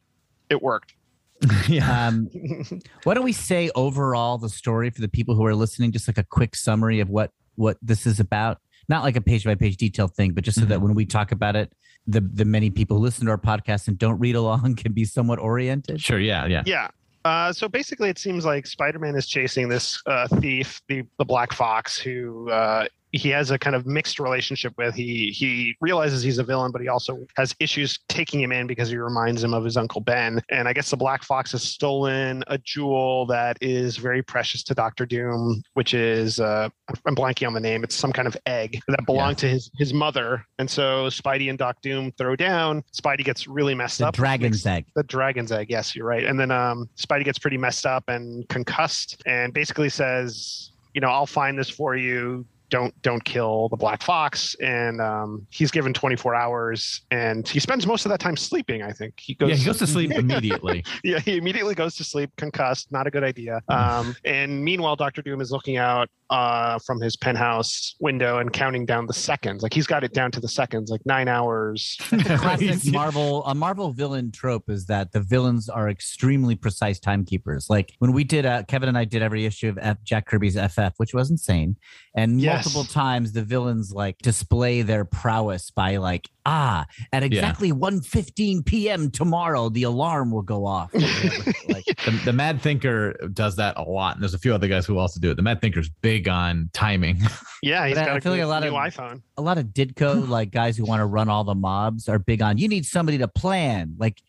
it worked yeah. Um, why don't we say overall the story for the people who are listening, just like a quick summary of what what this is about? Not like a page by page detailed thing, but just so that when we talk about it, the the many people who listen to our podcast and don't read along can be somewhat oriented. Sure. Yeah. Yeah. Yeah. Uh, so basically, it seems like Spider-Man is chasing this uh, thief, the the Black Fox, who uh, he has a kind of mixed relationship with. He he realizes he's a villain, but he also has issues taking him in because he reminds him of his uncle Ben. And I guess the Black Fox has stolen a jewel that is very precious to Doctor Doom, which is uh, I'm blanking on the name. It's some kind of egg that belonged to his his mother. And so Spidey and Doc Doom throw down. Spidey gets really messed up. The up. dragon's egg. The dragon's egg. Yes, you're right. And then um, Spidey gets pretty messed up and concussed, and basically says, "You know, I'll find this for you. Don't don't kill the black fox. And um, he's given 24 hours and he spends most of that time sleeping i think. He goes yeah, he goes to sleep immediately. yeah he immediately goes to sleep concussed not a good idea. Um, and meanwhile dr doom is looking out uh, from his penthouse window and counting down the seconds like he's got it down to the seconds like nine hours Classic Marvel. A Marvel villain trope is that the villains are extremely precise timekeepers. Like when we did, uh, Kevin and I did every issue of F, Jack Kirby's FF, which was insane, and Yes. multiple times the villains like display their prowess by like, ah, at exactly 1.15 p.m. tomorrow, the alarm will go off. like, the, the Mad Thinker does that a lot, and there's a few other guys who also do it. The Mad Thinker's big on timing. yeah he's But I- got I a, feel like a lot new of- iphone a lot of Ditko, like guys who want to run all the mobs, are big on. You need somebody to plan. Like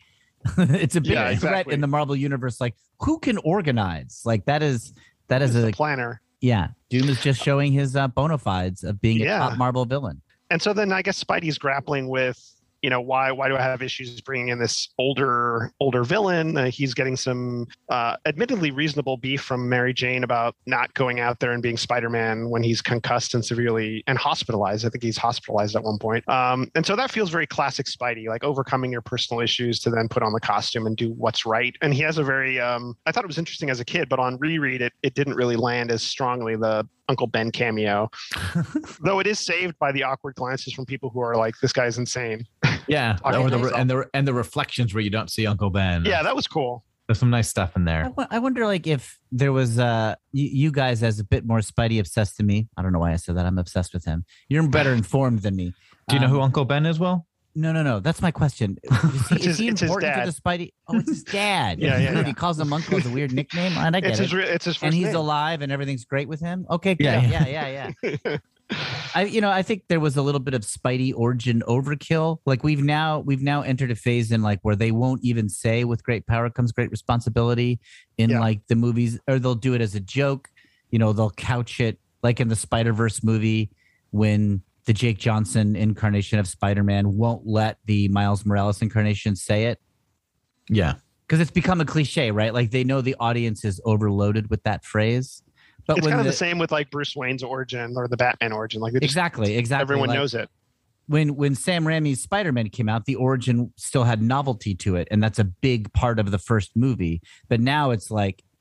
it's a big Yeah, threat in the Marvel universe. Like who can organize? Like that is that is He's a planner yeah. Doom is just showing his uh, bona fides of being Yeah. a top Marvel villain. And so then I guess Spidey's grappling with, you know, why why do I have issues bringing in this older older villain? Uh, he's getting some, uh, admittedly reasonable beef from Mary Jane about not going out there and being Spider-Man when he's concussed and severely and hospitalized. I think he's hospitalized at one point. Um, and so that feels very classic Spidey, like overcoming your personal issues to then put on the costume and do what's right. And he has a very, um, I thought it was interesting as a kid, but on reread it, it didn't really land as strongly. The Uncle Ben cameo, though it is saved by the awkward glances from people who are like, "This guy's insane." yeah, Talking the, and the and the reflections where you don't see Uncle Ben. Yeah, that was cool. there's some nice stuff in there. wo- I wonder, like, if there was uh, you, you guys as a bit more Spidey obsessed than me. I don't know why I said that. I'm obsessed with him. You're better informed than me. Do you know Um, who Uncle Ben is? Well, No, no, no. That's my question. Is he, is his- he it's important to the Spidey? Oh, it's his dad. Yeah, yeah, yeah. He calls him Uncle as a weird nickname. And I get It's it. his, re- it's his first and he's name. alive and everything's great with him. Okay, good. Yeah. Yeah, yeah, yeah. yeah. I, you know, I think there was a little bit of Spidey origin overkill. Like we've now we've now entered a phase in like where they won't even say "with great power comes great responsibility" in Yeah. like the movies, or they'll do it as a joke. You know, they'll couch it like in the Spider Verse movie when the Jake Johnson incarnation of Spider Man won't let the Miles Morales incarnation say it yeah, because it's become a cliche, right? Like they know the audience is overloaded with that phrase. But it's when kind of the, the same with like Bruce Wayne's origin or the Batman origin. Like just, exactly, exactly, everyone like, knows it. when when Sam Raimi's Spider Man came out, the origin still had novelty to it, and that's a big part of the first movie. But now it's like s-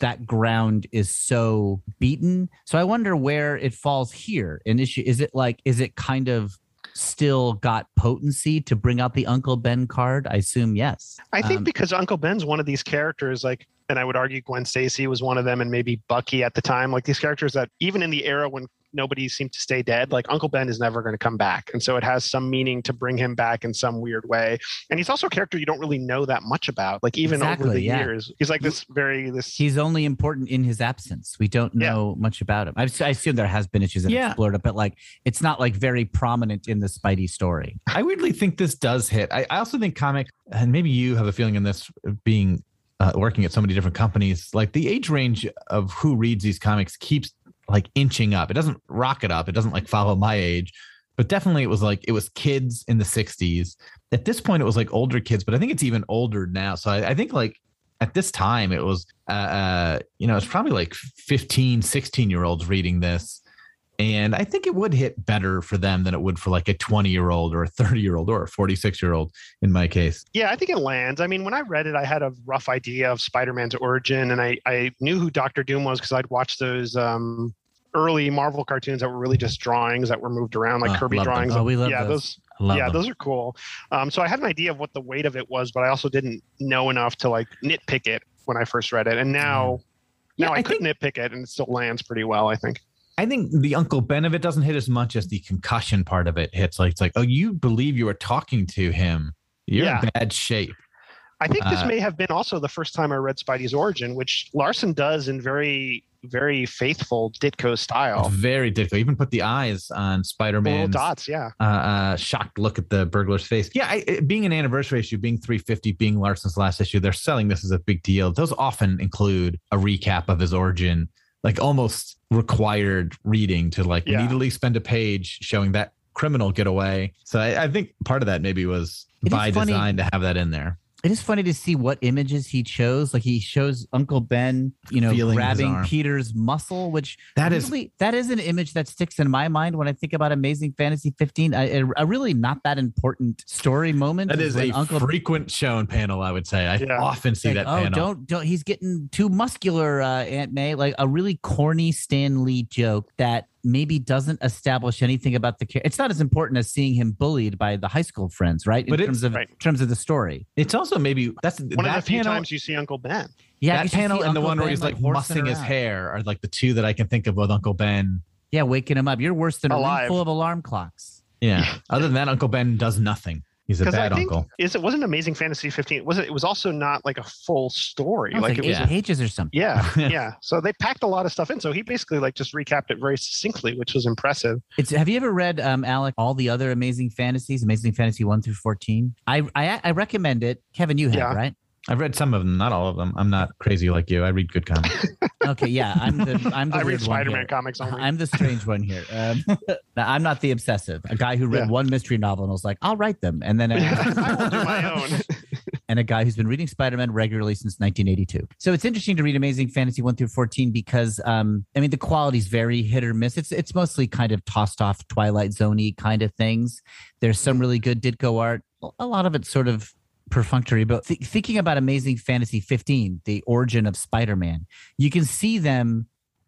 that ground is so beaten. So I wonder where it falls here. An issue is it like is it kind of still got potency to bring out the Uncle Ben card? I assume yes. I think Um, because Uncle Ben's one of these characters, like, and I would argue Gwen Stacy was one of them, and maybe Bucky at the time, like these characters that even in the era when nobody seemed to stay dead, like Uncle Ben is never going to come back, and so it has some meaning to bring him back in some weird way. And he's also a character you don't really know that much about, like even over the yeah. years. He's like this very this. He's only important in his absence. We don't Yeah. know much about him. I, I assume there has been issues that Yeah. explored it, but like it's not like very prominent in the Spidey story. I weirdly think this does hit. I, I also think comic, and maybe you have a feeling in this being uh, working at so many different companies. Like the age range of who reads these comics keeps like inching up. It doesn't rocket up. It doesn't like follow my age, but definitely it was like it was kids in the '60s. At this point, it was like older kids, but I think it's even older now. So I, I think like at this time it was uh, uh you know it's probably like 15 16 year olds reading this and i think it would hit better for them than it would for like a 20 year old or a 30 year old or a 46 year old in my case Yeah, I think it lands. I mean, when I read it, I had a rough idea of Spider-Man's origin, and I I knew who Doctor Doom was because I'd watched those um, early Marvel cartoons that were really just drawings that were moved around, like Ah, Kirby love them. drawings. Oh, we love yeah, those. Yeah, them. those are cool. Um, so I had an idea of what the weight of it was, but I also didn't know enough to like nitpick it when I first read it. And now, Yeah, now I, I could nitpick it, and it still lands pretty well. I think. I think the Uncle Ben of it doesn't hit as much as the concussion part of it hits. Like it's like, oh, you believe you were talking to him. You're Yeah. in bad shape. I think this Uh, may have been also the first time I read Spidey's origin, which Larsen does in very, very faithful Ditko style. very Ditko. Even put the eyes on Spider-Man. Little Man's dots, yeah. uh, uh, shocked look at the burglar's face. Yeah, I, it- being an anniversary issue, being 350, being Larsen's last issue, they're selling this as a big deal. Those often include a recap of his origin, like almost required reading to like we Yeah. need at least spend a page showing that criminal get away. So I, I think part of that maybe was It is by design to have that in there. It is funny to see what images he chose. Like he shows Uncle Ben, you know, Feeling grabbing. Peter's muscle, which That is really that is an image that sticks in my mind when I think about Amazing Fantasy 15. I, a, a really not that important story moment. that is when a Uncle frequent shown panel. I would say I Yeah. often see like, that oh, panel. don't don't. He's getting too muscular, uh, Aunt May. Like a really corny Stan Lee joke that maybe doesn't establish anything about the character. It's not as important as seeing him bullied by the high school friends, right? In But it's- terms of right. in terms of the story. It's also maybe that's One that of the few panel, times you see Uncle Ben. Yeah, that panel see and the Uncle one where he's like horsing mussing his hair are like the two that I can think of with Uncle Ben. Yeah, waking him up. You're worse than a room full of alarm clocks. Yeah. Other than that, Uncle Ben does nothing. He's a Because I think uncle. is it wasn't Amazing Fantasy 15. Was it? It was also not like a full story. Was Like like it eight was. yeah. pages or something. Yeah, yeah. So they packed a lot of stuff in. So he basically like just recapped it very succinctly, which was impressive. It's have you ever read um Alec all the other amazing fantasies, Amazing Fantasy 1 through 14? I I I recommend it. Kevin, you have, Yeah. right? I've read some of them, not all of them. I'm not crazy like you. I read good comics. Okay, yeah. I'm the I'm the I read Spider-Man here. comics only. I'm the strange one here. Um, now, I'm not the obsessive. A guy who read Yeah. one mystery novel and was like, "I'll write them," and then I will do my own. and a guy who's been reading Spider-Man regularly since 1982. So it's interesting to read Amazing Fantasy 1 through 14 because um I mean the quality's very hit or miss. It's it's mostly kind of tossed off Twilight Zoney kind of things. There's some really good Ditko art. A lot of it's sort of perfunctory, but th- thinking about Amazing Fantasy 15, the origin of Spider-Man, you can see them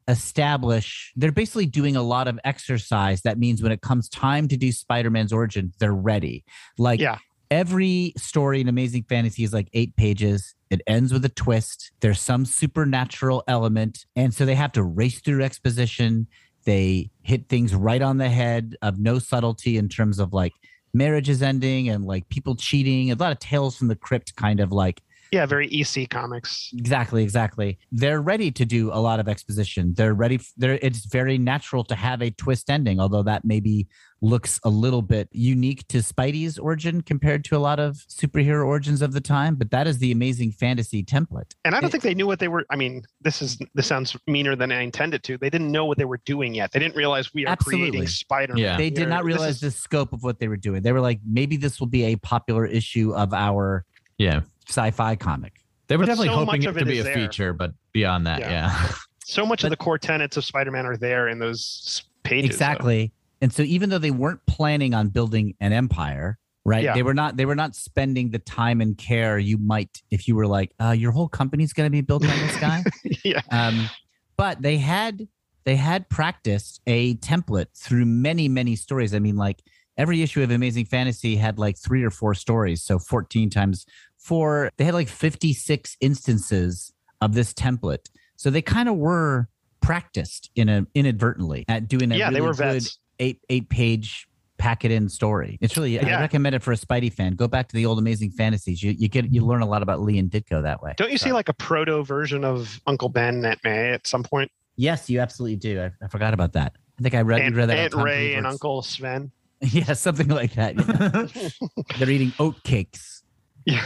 establish they're basically doing a lot of exercise that means when it comes time to do spider-man's origin they're ready. Like Yeah. every story in amazing fantasy is like eight pages. It ends with a twist. There's some supernatural element and so they have to race through exposition. They hit things right on the head of no subtlety in terms of like marriage is ending and like people cheating. A lot of tales from the crypt kind of like Yeah, very EC comics. Exactly, exactly. They're ready to do a lot of exposition. They're ready. f- They're, it's very natural to have a twist ending, although that maybe looks a little bit unique to Spidey's origin compared to a lot of superhero origins of the time. But that is the amazing fantasy template. And I don't It- think they knew what they were. I mean, this is this sounds meaner than I intended to. They didn't know what they were doing yet. They didn't realize we are Absolutely. creating Spider-Man. Yeah. They did not realize is- the scope of what they were doing. They were like, maybe this will be a popular issue of our Yeah. Sci-fi comic. They were But definitely so hoping much it to be a there. feature, but beyond that, Yeah. yeah. So much But- of the core tenets of Spider-Man are there in those pages. so- exactly and so even though they weren't planning on building an empire right Yeah. they were not they were not spending the time and care you might if you were like uh, your whole company's going to be built on this guy yeah. um, but they had they had practiced a template through many many stories i mean like every issue of amazing fantasy had like three or four stories so 14 times four they had like 56 instances of this template so they kind of were practiced in a inadvertently at doing a Yeah, they were good vets. eight eight page pack it in story it's really i recommend it for a spidey fan go back to the old amazing fantasies you, you get you learn a lot about lee and ditko that way Don't you see like a proto version of Uncle Ben Aunt May at some point? Yes, you absolutely do. I, I forgot about that. I think I read, Aunt, read that. Aunt Ray and Uncle Sven. Yeah, something like that. yeah. They're eating oat cakes. Yeah.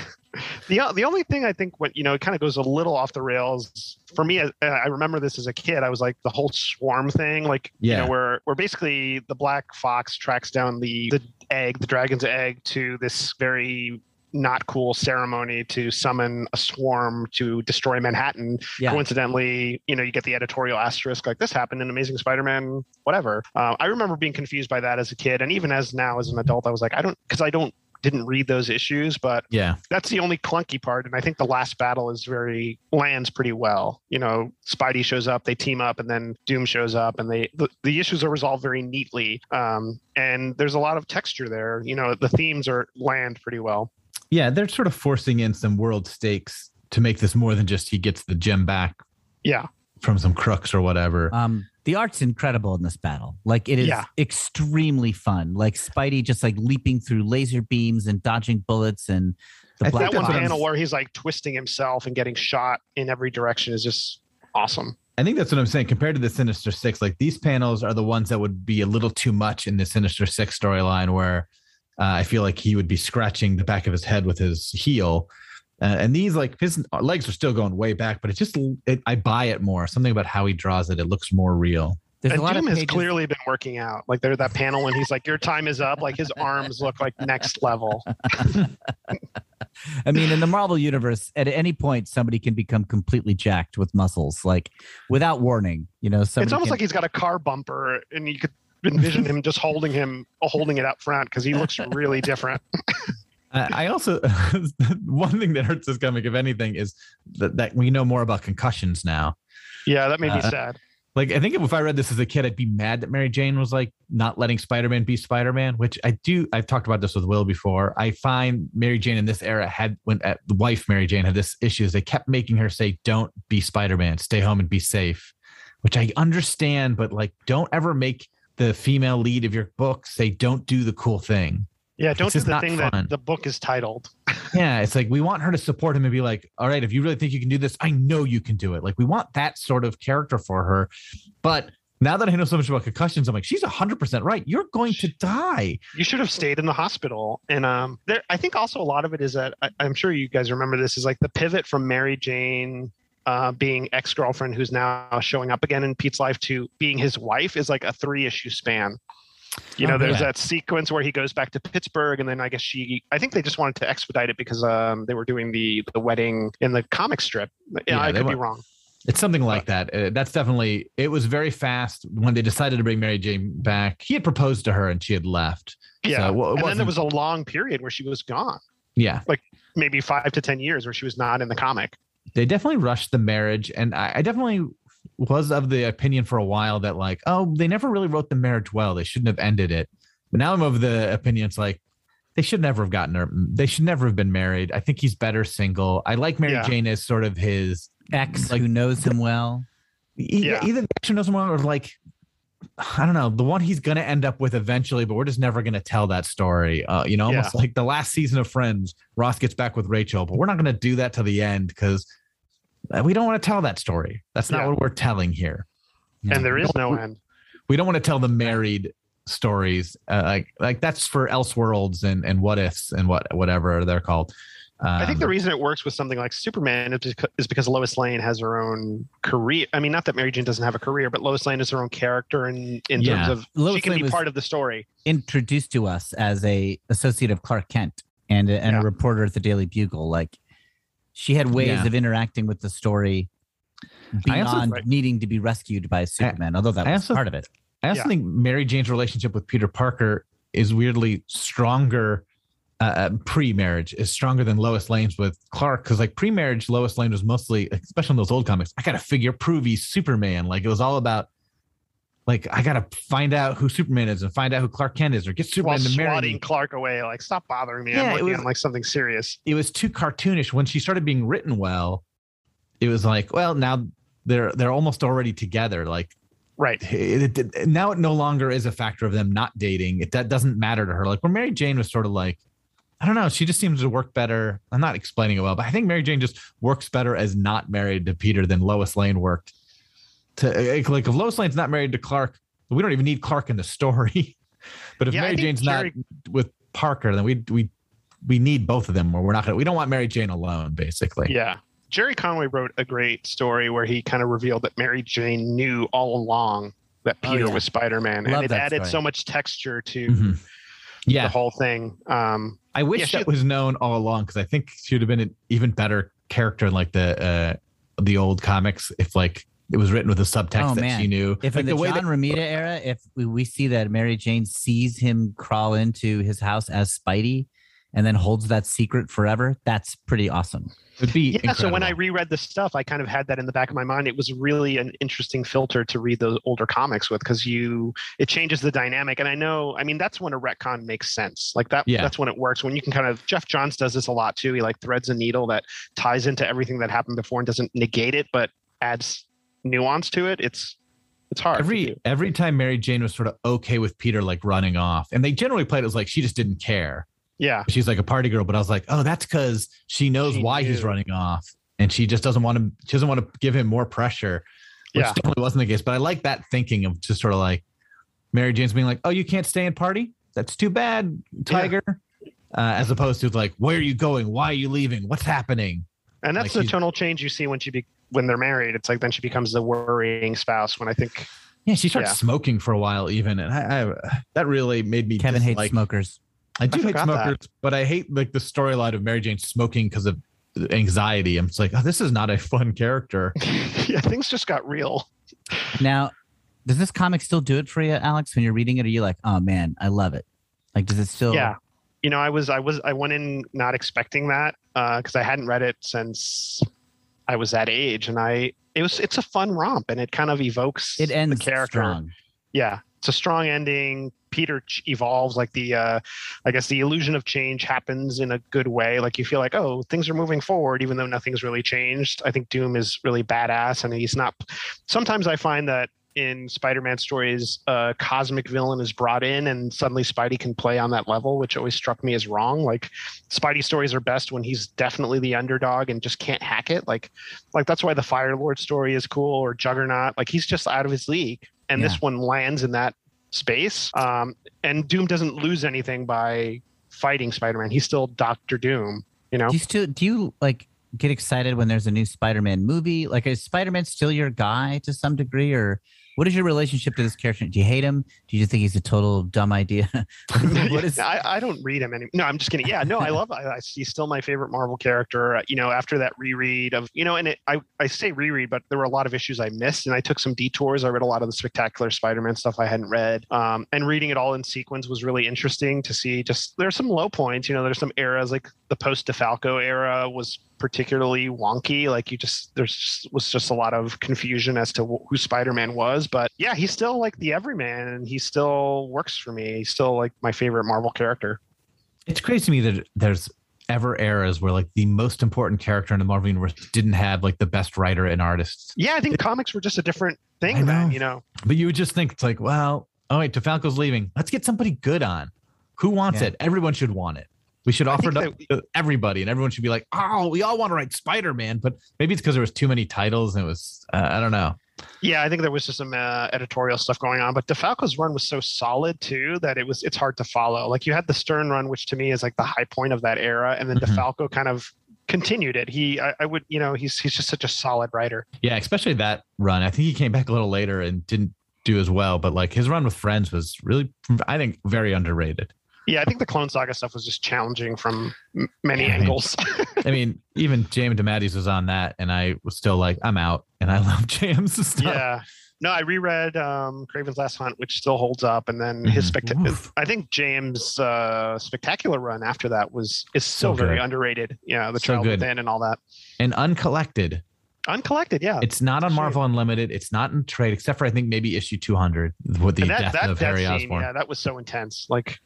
The, the only thing I think what you know it kind of goes a little off the rails for me. I, I remember this as a kid. I was like the whole swarm thing, like you Yeah. know, where where basically the black fox tracks down the the egg, the dragon's egg, to this very not cool ceremony to summon a swarm to destroy Manhattan. Yeah. Coincidentally, you know, you get the editorial asterisk like this happened in Amazing Spider-Man, whatever. Uh, I remember being confused by that as a kid, and even as now as an adult, I was like, I don't because I don't didn't read those issues, but yeah. that's the only clunky part and i think the last battle is very lands pretty well you know spidey shows up they team up and then doom shows up and they the, the issues are resolved very neatly um, and there's a lot of texture there you know the themes are land pretty well Yeah. They're sort of forcing in some world stakes to make this more than just he gets the gem back yeah from some crooks or whatever. Um, the art's incredible in this battle. Like it is Yeah. extremely fun. Like Spidey just like leaping through laser beams and dodging bullets and the I black that one that's what I'm- panel where he's like twisting himself and getting shot in every direction is just awesome I think that's what I'm saying. Compared to the Sinister Six, like these panels are the ones that would be a little too much in the Sinister Six storyline, where uh, I feel like he would be scratching the back of his head with his heel. Uh, and these, like his legs are still going way back, but it just it, I buy it more. Something about how he draws it, it looks more real. There's and a lot doom of has clearly been working out like there's that panel when he's like your time is up like his arms look like next level I mean, in the Marvel universe, at any point, somebody can become completely jacked with muscles, like without warning. You know, somebody it's almost can- like he's got a car bumper, and you could envision him just holding him, holding it up front because he looks really different. I also one thing that hurts this comic, if anything, is that, that we know more about concussions now. Yeah, that made me Uh, sad. Like I think if I read this as a kid, I'd be mad that Mary Jane was like not letting Spider-Man be Spider-Man, which I do. I've talked about this with Will before. I find Mary Jane in this era had when uh, the wife Mary Jane had this issues. They kept making her say, "Don't be Spider-Man. Stay home and be safe," which I understand, but like, don't ever make the female lead of your book say, "Don't do the cool thing." Yeah, don't do the thing fun. that the book is titled. Yeah, it's like we want her to support him and be like, "All right, if you really think you can do this, I know you can do it." Like we want that sort of character for her. But now that I know so much about concussions, I'm like, she's 100% right. You're going to die. You should have stayed in the hospital. And um, there, I think also a lot of it is that I, I'm sure you guys remember this is like the pivot from Mary Jane uh, being ex girlfriend who's now showing up again in Pete's life to being his wife is like a three issue span. You know, Oh, there's yeah. that sequence where he goes back to Pittsburgh, and then I guess she. I think they just wanted to expedite it because um, they were doing the the wedding in the comic strip. Yeah, I could be wrong. It's something like that. Uh, that's definitely, it was very fast when they decided to bring Mary Jane back. He had proposed to her and she had left. Yeah, So, well, and then there was a long period where she was gone, Yeah. Like maybe five to ten years, where she was not in the comic. they definitely rushed the marriage and I, I definitely was of the opinion for a while that like oh they never really wrote the marriage well they shouldn't have ended it but now i'm of the opinion it's like they should never have gotten her they should never have been married i think he's better single i like mary Yeah. jane as sort of his ex like- who knows him well. e- Yeah. either the action knows one or like I don't know the one he's gonna end up with eventually, but we're just never gonna tell that story. Uh, you know, almost like the last season of Friends. Ross gets back with Rachel, but we're not gonna do that to the end because we don't want to tell that story. That's not Yeah. what we're telling here. And there is no end. We don't want to tell the married stories. Uh, like like that's for Elseworlds and and what ifs and what whatever they're called. I think the Um, reason it works with something like Superman is because, is because Lois Lane has her own career. I mean, not that Mary Jane doesn't have a career, but Lois Lane is her own character in, in Yeah. terms of Lois she can Lane be part of the story. introduced to us as a associate of Clark Kent and a, and Yeah. a reporter at the Daily Bugle. Like she had ways Yeah. of interacting with the story I also- beyond Right. needing to be rescued by Superman, although that I was also- part of it. I also Yeah. think Mary Jane's relationship with Peter Parker is weirdly stronger. Uh, uh, pre-marriage is stronger than Lois Lane's with Clark because, like, pre-marriage, Lois Lane was mostly, especially in those old comics. I gotta figure prove he's Superman. Like, it was all about, like, I gotta find out who Superman is and find out who Clark Kent is, or get While Superman to marry swatting me. Clark away, like stop bothering me. Yeah, I'm it was- on like something serious. It was too cartoonish. When she started being written well, it was like, well, now they're they're almost already together. Like, Right. it, it- it- now it no longer is a factor of them not dating. It that doesn't matter to her. Like where Mary Jane was sort of like, I don't know. She just seems to work better. I'm not explaining it well, but I think Mary Jane just works better as not married to Peter than Lois Lane worked. To eh, like if Lois Lane's not married to Clark, we don't even need Clark in the story. but if Yeah, Mary Jane's Jerry- not with Parker, then we we we need both of them. Or we're not gonna. We don't want Mary Jane alone, basically. Yeah. Jerry Conway wrote a great story where he kind of revealed that Mary Jane knew all along that Oh, Peter yeah. was Spider Man. And it added story. so much texture to Mhm. Yeah. the whole thing. Um, I wish Yeah, she- that was known all along because I think she would have been an even better character in like the uh the old comics if like it was written with a subtext Oh, that man. she knew. If like in the, way John that- Romita era, if we, we see that Mary Jane sees him crawl into his house as Spidey and then holds that secret forever, that's pretty awesome. would be yeah. So when I reread the stuff, I kind of had that in the back of my mind. It was really an interesting filter to read those older comics with because you it changes the dynamic. And I know, I mean, that's when a retcon makes sense. Like that. Yeah. That's when it works. When you can kind of Geoff Johns does this a lot too. He like threads a needle that ties into everything that happened before and doesn't negate it, but adds nuance to it. It's it's hard. every every time Mary Jane was sort of okay with Peter like running off, and they generally played it as like she just didn't care. yeah. She's like a party girl, but I was like, oh, that's because she knows She why he's running off, and she just doesn't want to. She doesn't want to give him more pressure, which Yeah. definitely wasn't the case. But I like that thinking of just sort of like Mary Jane's being like, oh, you can't stay and party. That's too bad, Tiger. Uh, as opposed to like, where are you going? Why are you leaving? What's happening? And that's Like the tonal change you see when she be when they're married. It's like then she becomes the worrying spouse. When I think Yeah, she starts Yeah. smoking for a while, even, and I, I that really made me Kevin hates smokers. I do hate forgot that. smokers, but I hate like the storyline of Mary Jane smoking because of anxiety. I'm just like, oh, this is not a fun character. yeah, things just got real. Now, does this comic still do it for you, Alex? When you're reading it, are you like, oh man, I love it? Like, does it still? Yeah. You know, I was I was I went in not expecting that uh, because I hadn't read it since I was that age, and I it was it's a fun romp, and it kind of evokes It ends the character. strong. Yeah, it's a strong ending. Peter ch- evolves like the uh I guess the illusion of change happens in a good way. Like you feel like, oh, things are moving forward, even though nothing's really changed. I think Doom is really badass, and he's not. Sometimes I find that in Spider-Man stories, a cosmic villain is brought in, and suddenly Spidey can play on that level, which always struck me as wrong. Like Spidey stories are best when he's definitely the underdog and just can't hack it. Like, like that's why the Fire Lord story is cool, or Juggernaut. Like he's just out of his league, and Yeah. this one lands in that space. Um, and Doom doesn't lose anything by fighting Spider-Man. He's still Doctor Doom. You know. Do you still do you like get excited when there's a new Spider-Man movie? Like, is Spider-Man still your guy to some degree, or what is your relationship to this character? Do you hate him? Do you just think he's a total dumb idea? what is? I, I don't read him anymore. No, I'm just kidding. Yeah, no, I love. I, I, he's still my favorite Marvel character. Uh, You know, after that reread of you know, and it, I I say reread, but there were a lot of issues I missed, and I took some detours. I read a lot of the Spectacular Spider-Man stuff I hadn't read, um, and reading it all in sequence was really interesting to see. Just there's some low points. You know, there's some eras like the post DeFalco era was particularly wonky. Like you just there's just, was just a lot of confusion as to wh- who Spider-Man was. But yeah, he's still like the everyman, and he still works for me. He's still like my favorite Marvel character. It's crazy to me that there's ever eras where like the most important character in the Marvel universe didn't have like the best writer and artists. Yeah, I think comics were just a different I thing then. You know, But you would just think it's like, well, oh wait, DeFalco's leaving. Let's get somebody good on. Who wants Yeah. it? Everyone should want it. We should offer it think up to everybody, and everyone should be like, "Oh, we all want to write Spider Man." But maybe it's because there was too many titles, and it was uh, I don't know. Yeah, I think there was just some uh, editorial stuff going on. But DeFalco's run was so solid too that it was it's hard to follow. Like you had the Stern run, which to me is like the high point of that era, and then Mhm. DeFalco kind of continued it. He, I, I would, you know, he's he's just such a solid writer. Yeah, especially that run. I think he came back a little later and didn't do as well, but like his run with Friends was really, I think, very underrated. Yeah, I think the Clone Saga stuff was just challenging from m- many Yeah, I mean, angles. I mean, even J.M. DeMatteis was on that, and I was still like, I'm out, and I love James stuff. yeah. No, I reread um, Kraven's Last Hunt, which still holds up, and then his Mhm. spectacular. I think James' uh, spectacular run after that was is So still very good. underrated. Yeah, the So Child good. Within and all that. And uncollected. Uncollected, yeah. It's not on Sure. Marvel Unlimited. It's not in trade, except for I think maybe issue 200 with the that, death that, of that Harry scene, Osborn. yeah, that was so intense. Like,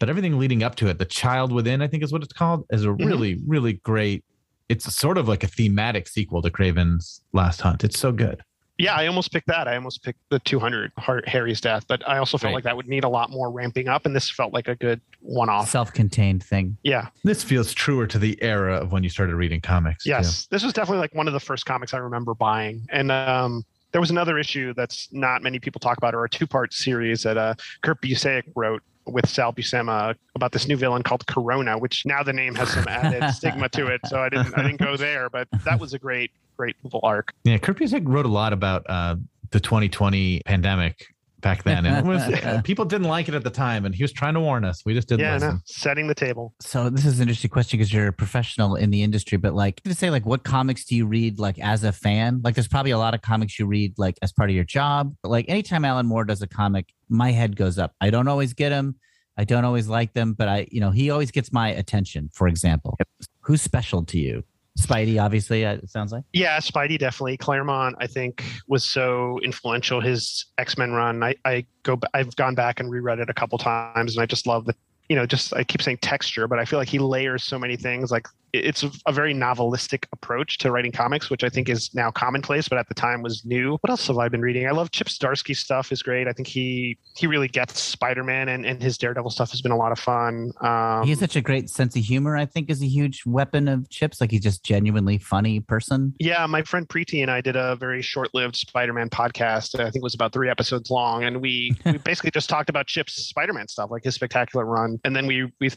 But everything leading up to it, the Child Within, I think is what it's called, is a Mhm. really, really great. It's sort of like a thematic sequel to Kraven's Last Hunt. It's so good. yeah, I almost picked that. I almost picked the 200 Har- Harry's death, but I also felt Right. like that would need a lot more ramping up, and this felt like a good one-off. Self-contained thing. Yeah, This feels truer to the era of when you started reading comics. too. yes, this was definitely like one of the first comics I remember buying, and um, there was another issue that's not many people talk about, or a two-part series that uh, Kurt Busiek wrote with Sal Buscema about this new villain called Corona, which now the name has some added stigma to it, so I didn't I didn't go there, but that was a great great little arc. Yeah, Kurt Busiek wrote a lot about uh, the 2020 pandemic back then, and it was uh, people didn't like it at the time, and he was trying to warn us. We just didn't Yeah, listen. no, setting the table. So this is an interesting question because you're a professional in the industry, but like to say like what comics do you read like as a fan? Like there's probably a lot of comics you read like as part of your job. But like anytime Alan Moore does a comic, my head goes up. I don't always get them. I don't always like them, but I, you know, he always gets my attention, for example. Who's special to you? Spidey, obviously, uh, it sounds like. Yeah, Spidey definitely. Claremont, I think, was so influential. His X Men run, I, I go, I've gone back and reread it a couple times, and I just love the, you know, just I keep saying texture, but I feel like he layers so many things. Like it's a, a very novelistic approach to writing comics, which I think is now commonplace, but at the time was new. What else have I been reading? I love Chip Zdarsky stuff is great. I think he he really gets Spider Man, and, and his Daredevil stuff has been a lot of fun. Um, he has such a great sense of humor, I think, is a huge weapon of Chips. Like he's just genuinely funny person. Yeah, my friend Preeti and I did a very short-lived Spider-Man podcast. I think it was about three episodes long, and we we basically just talked about Chip's Spider-Man stuff, like his spectacular run, and then we we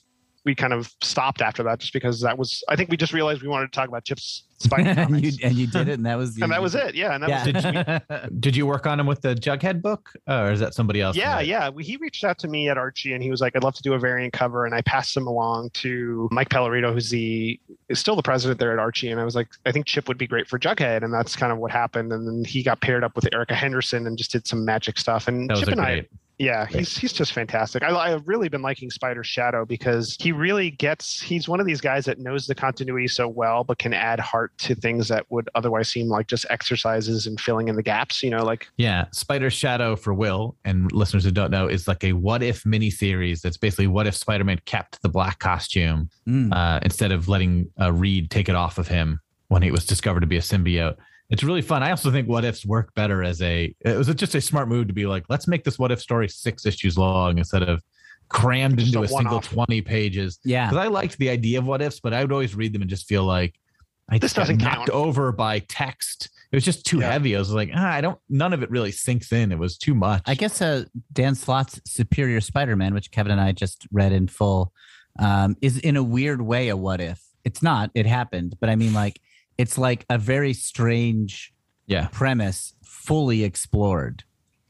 we kind of stopped after that just because that was I think we just realized we wanted to talk about Chip's Spidey and you and you did it, and that was and that was it. Yeah, and that was Yeah. Did you work on him with the Jughead book, uh, or is that somebody else? Yeah, yeah. We- He reached out to me at Archie and he was like, I'd love to do a variant cover. And I passed him along to Mike Pellerito, who's the is still the president there at Archie. And I was like, I think Chip would be great for Jughead. And that's kind of what happened. And then he got paired up with Erica Henderson and just did some magic stuff. And That was Chip a and I great. Yeah, he's he's just fantastic. I, I've really been liking Spider Shadow because he really gets. He's one of these guys that knows the continuity so well, but can add heart to things that would otherwise seem like just exercises and filling in the gaps. You know, like Yeah, Spider Shadow for Will and listeners who don't know is like a what if mini series. That's basically what if Spider Man kept the black costume Mm. uh, instead of letting uh, Reed take it off of him when he was discovered to be a symbiote. It's really fun. I also think what ifs work better as a. It was just a smart move to be like, let's make this what if story six issues long instead of crammed Just into a a single one-off. twenty pages. yeah. Because I liked the idea of what ifs, but I would always read them and just feel like I This doesn't knocked count. over by text. It was just too Yeah. heavy. I was like, ah, I don't. None of it really sinks in. It was too much. I guess uh, Dan Slott's Superior Spider-Man, which Kevin and I just read in full, um, is in a weird way a what if. It's not. It happened, but I mean, like, it's like a very strange Yeah. premise, fully explored.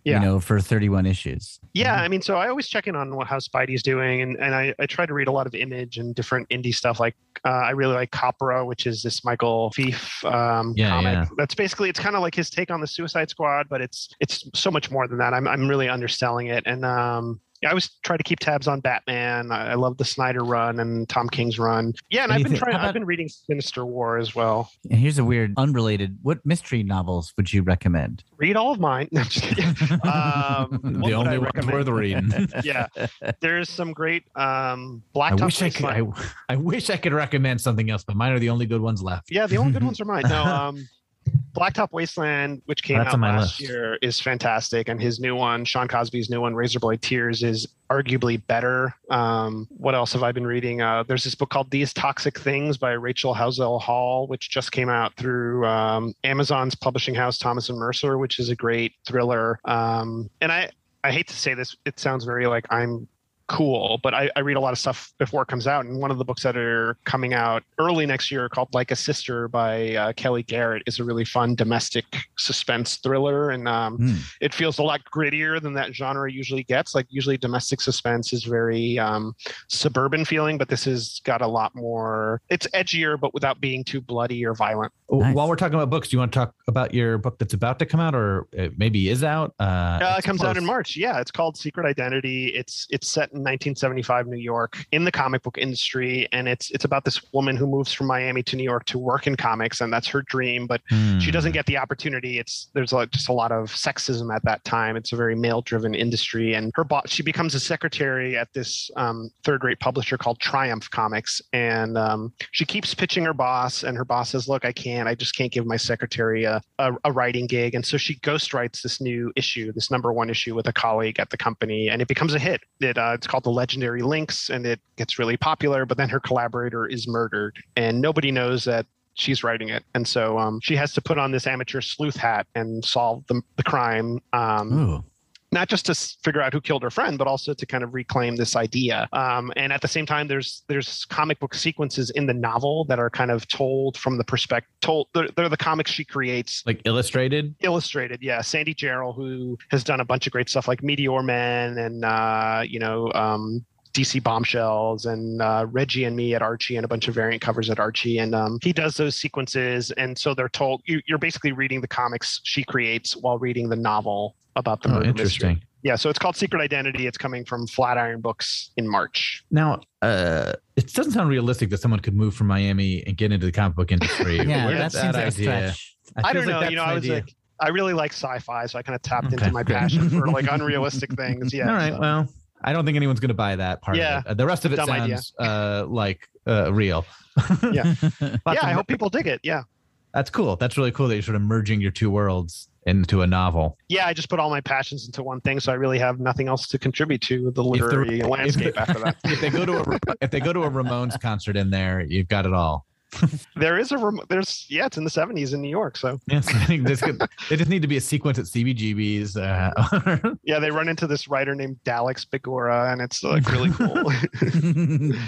Yeah. You know, for 31 issues. Yeah, I mean, so I always check in on what how Spidey's doing, and, and I, I try to read a lot of image and different indie stuff. Like uh, I really like Copra, which is this Michael Fiffe um, Yeah, comic. yeah. That's basically it's kind of like his take on the Suicide Squad, but it's it's so much more than that. I'm I'm really underselling it, and um, yeah, I always try to keep tabs on Batman. I, I love the Snyder run and Tom King's run. Yeah, and I've been trying. how I've been reading Sinister War as well. And here's a weird, unrelated. What mystery novels would you recommend? Read all of mine. No, I'm just kidding. Um, the only ones worth reading. yeah, there's some great um, I wish I could. I, I wish I could recommend something else, but mine are the only good ones left. Yeah, the only good ones are mine. No, um, Blacktop Wasteland, which came That's out last list. year, is fantastic, and his new one, Sean Cosby's new one, Razorblade Tears, is arguably better. Um, what else have I been reading? Uh, there's this book called These Toxic Things by Rachel Howzell Hall, which just came out through um, Amazon's publishing house, Thomas and Mercer, which is a great thriller. Um, and I, I hate to say this, it sounds very like I'm cool, but I, I read a lot of stuff before it comes out. And one of the books that are coming out early next year called Like a Sister by uh, Kellye Garrett is a really fun domestic suspense thriller. And um, Hmm. it feels a lot grittier than that genre usually gets. Like usually domestic suspense is very um, suburban feeling, but this has got a lot more, it's edgier, but without being too bloody or violent. Nice. While we're talking about books, do you want to talk about your book that's about to come out, or it maybe is out? Uh, Uh, it it's comes out in. March. Yeah, it's called Secret Identity. It's it's set in 1975 New York in the comic book industry, and it's it's about this woman who moves from Miami to New York to work in comics, and that's her dream. But she Hmm. doesn't get the opportunity. It's there's like just a lot of sexism at that time. It's a very male-driven industry, and her boss she becomes a secretary at this um, third-rate publisher called Triumph Comics, and um, she keeps pitching her boss, and her boss says, "Look, I can't. I just can't give my secretary a, a, a writing gig," and so she ghostwrites this new issue, this number one issue with a colleague at the company, and it becomes a hit. It uh, it's called The Legendary Links, and it gets really popular. But then her collaborator is murdered, and nobody knows that she's writing it and so um, she has to put on this amateur sleuth hat and solve the, the crime um. Not just to figure out who killed her friend but also to kind of reclaim this idea. Um, and at the same time there's there's comic book sequences in the novel that are kind of told from the perspective told they're, they're the comics she creates. Like illustrated. illustrated yeah. Sandy Jarrell who has done a bunch of great stuff like meteor Man and uh, you know um, DC bombshells and uh, Reggie and me at Archie and a bunch of variant covers at Archie. And um, he does those sequences. And so they're told you, you're basically reading the comics she creates while reading the novel about the Oh, murder mystery. interesting. Yeah, so it's called Secret Identity. It's coming from Flatiron Books in March. Now, uh, it doesn't sound realistic that someone could move from Miami and get into the comic book industry. Yeah, Where that did seems like a stretch. I feels don't know. you know, I was idea. like, I really like sci-fi, so I kind of tapped Okay, into my passion for like unrealistic things. Yeah. All right. so- Well, I don't think anyone's going to buy that part Yeah. of it. The rest of it Dumb sounds uh, like uh, real. Yeah. Yeah, I hope people dig it. Yeah. that's cool. That's really cool that you're sort of merging your two worlds into a novel. Yeah, I just put all my passions into one thing, so I really have nothing else to contribute to the literary the- landscape if after that. if they go to a if they go to a Ramones concert in there, you've got it all There is a rem- there's yeah, it's in the 70s in New York. So Yes, I think this could, they just need to be a sequence at CBGB's. Uh, yeah, they run into this writer named Daleks Bigora, and it's like really cool.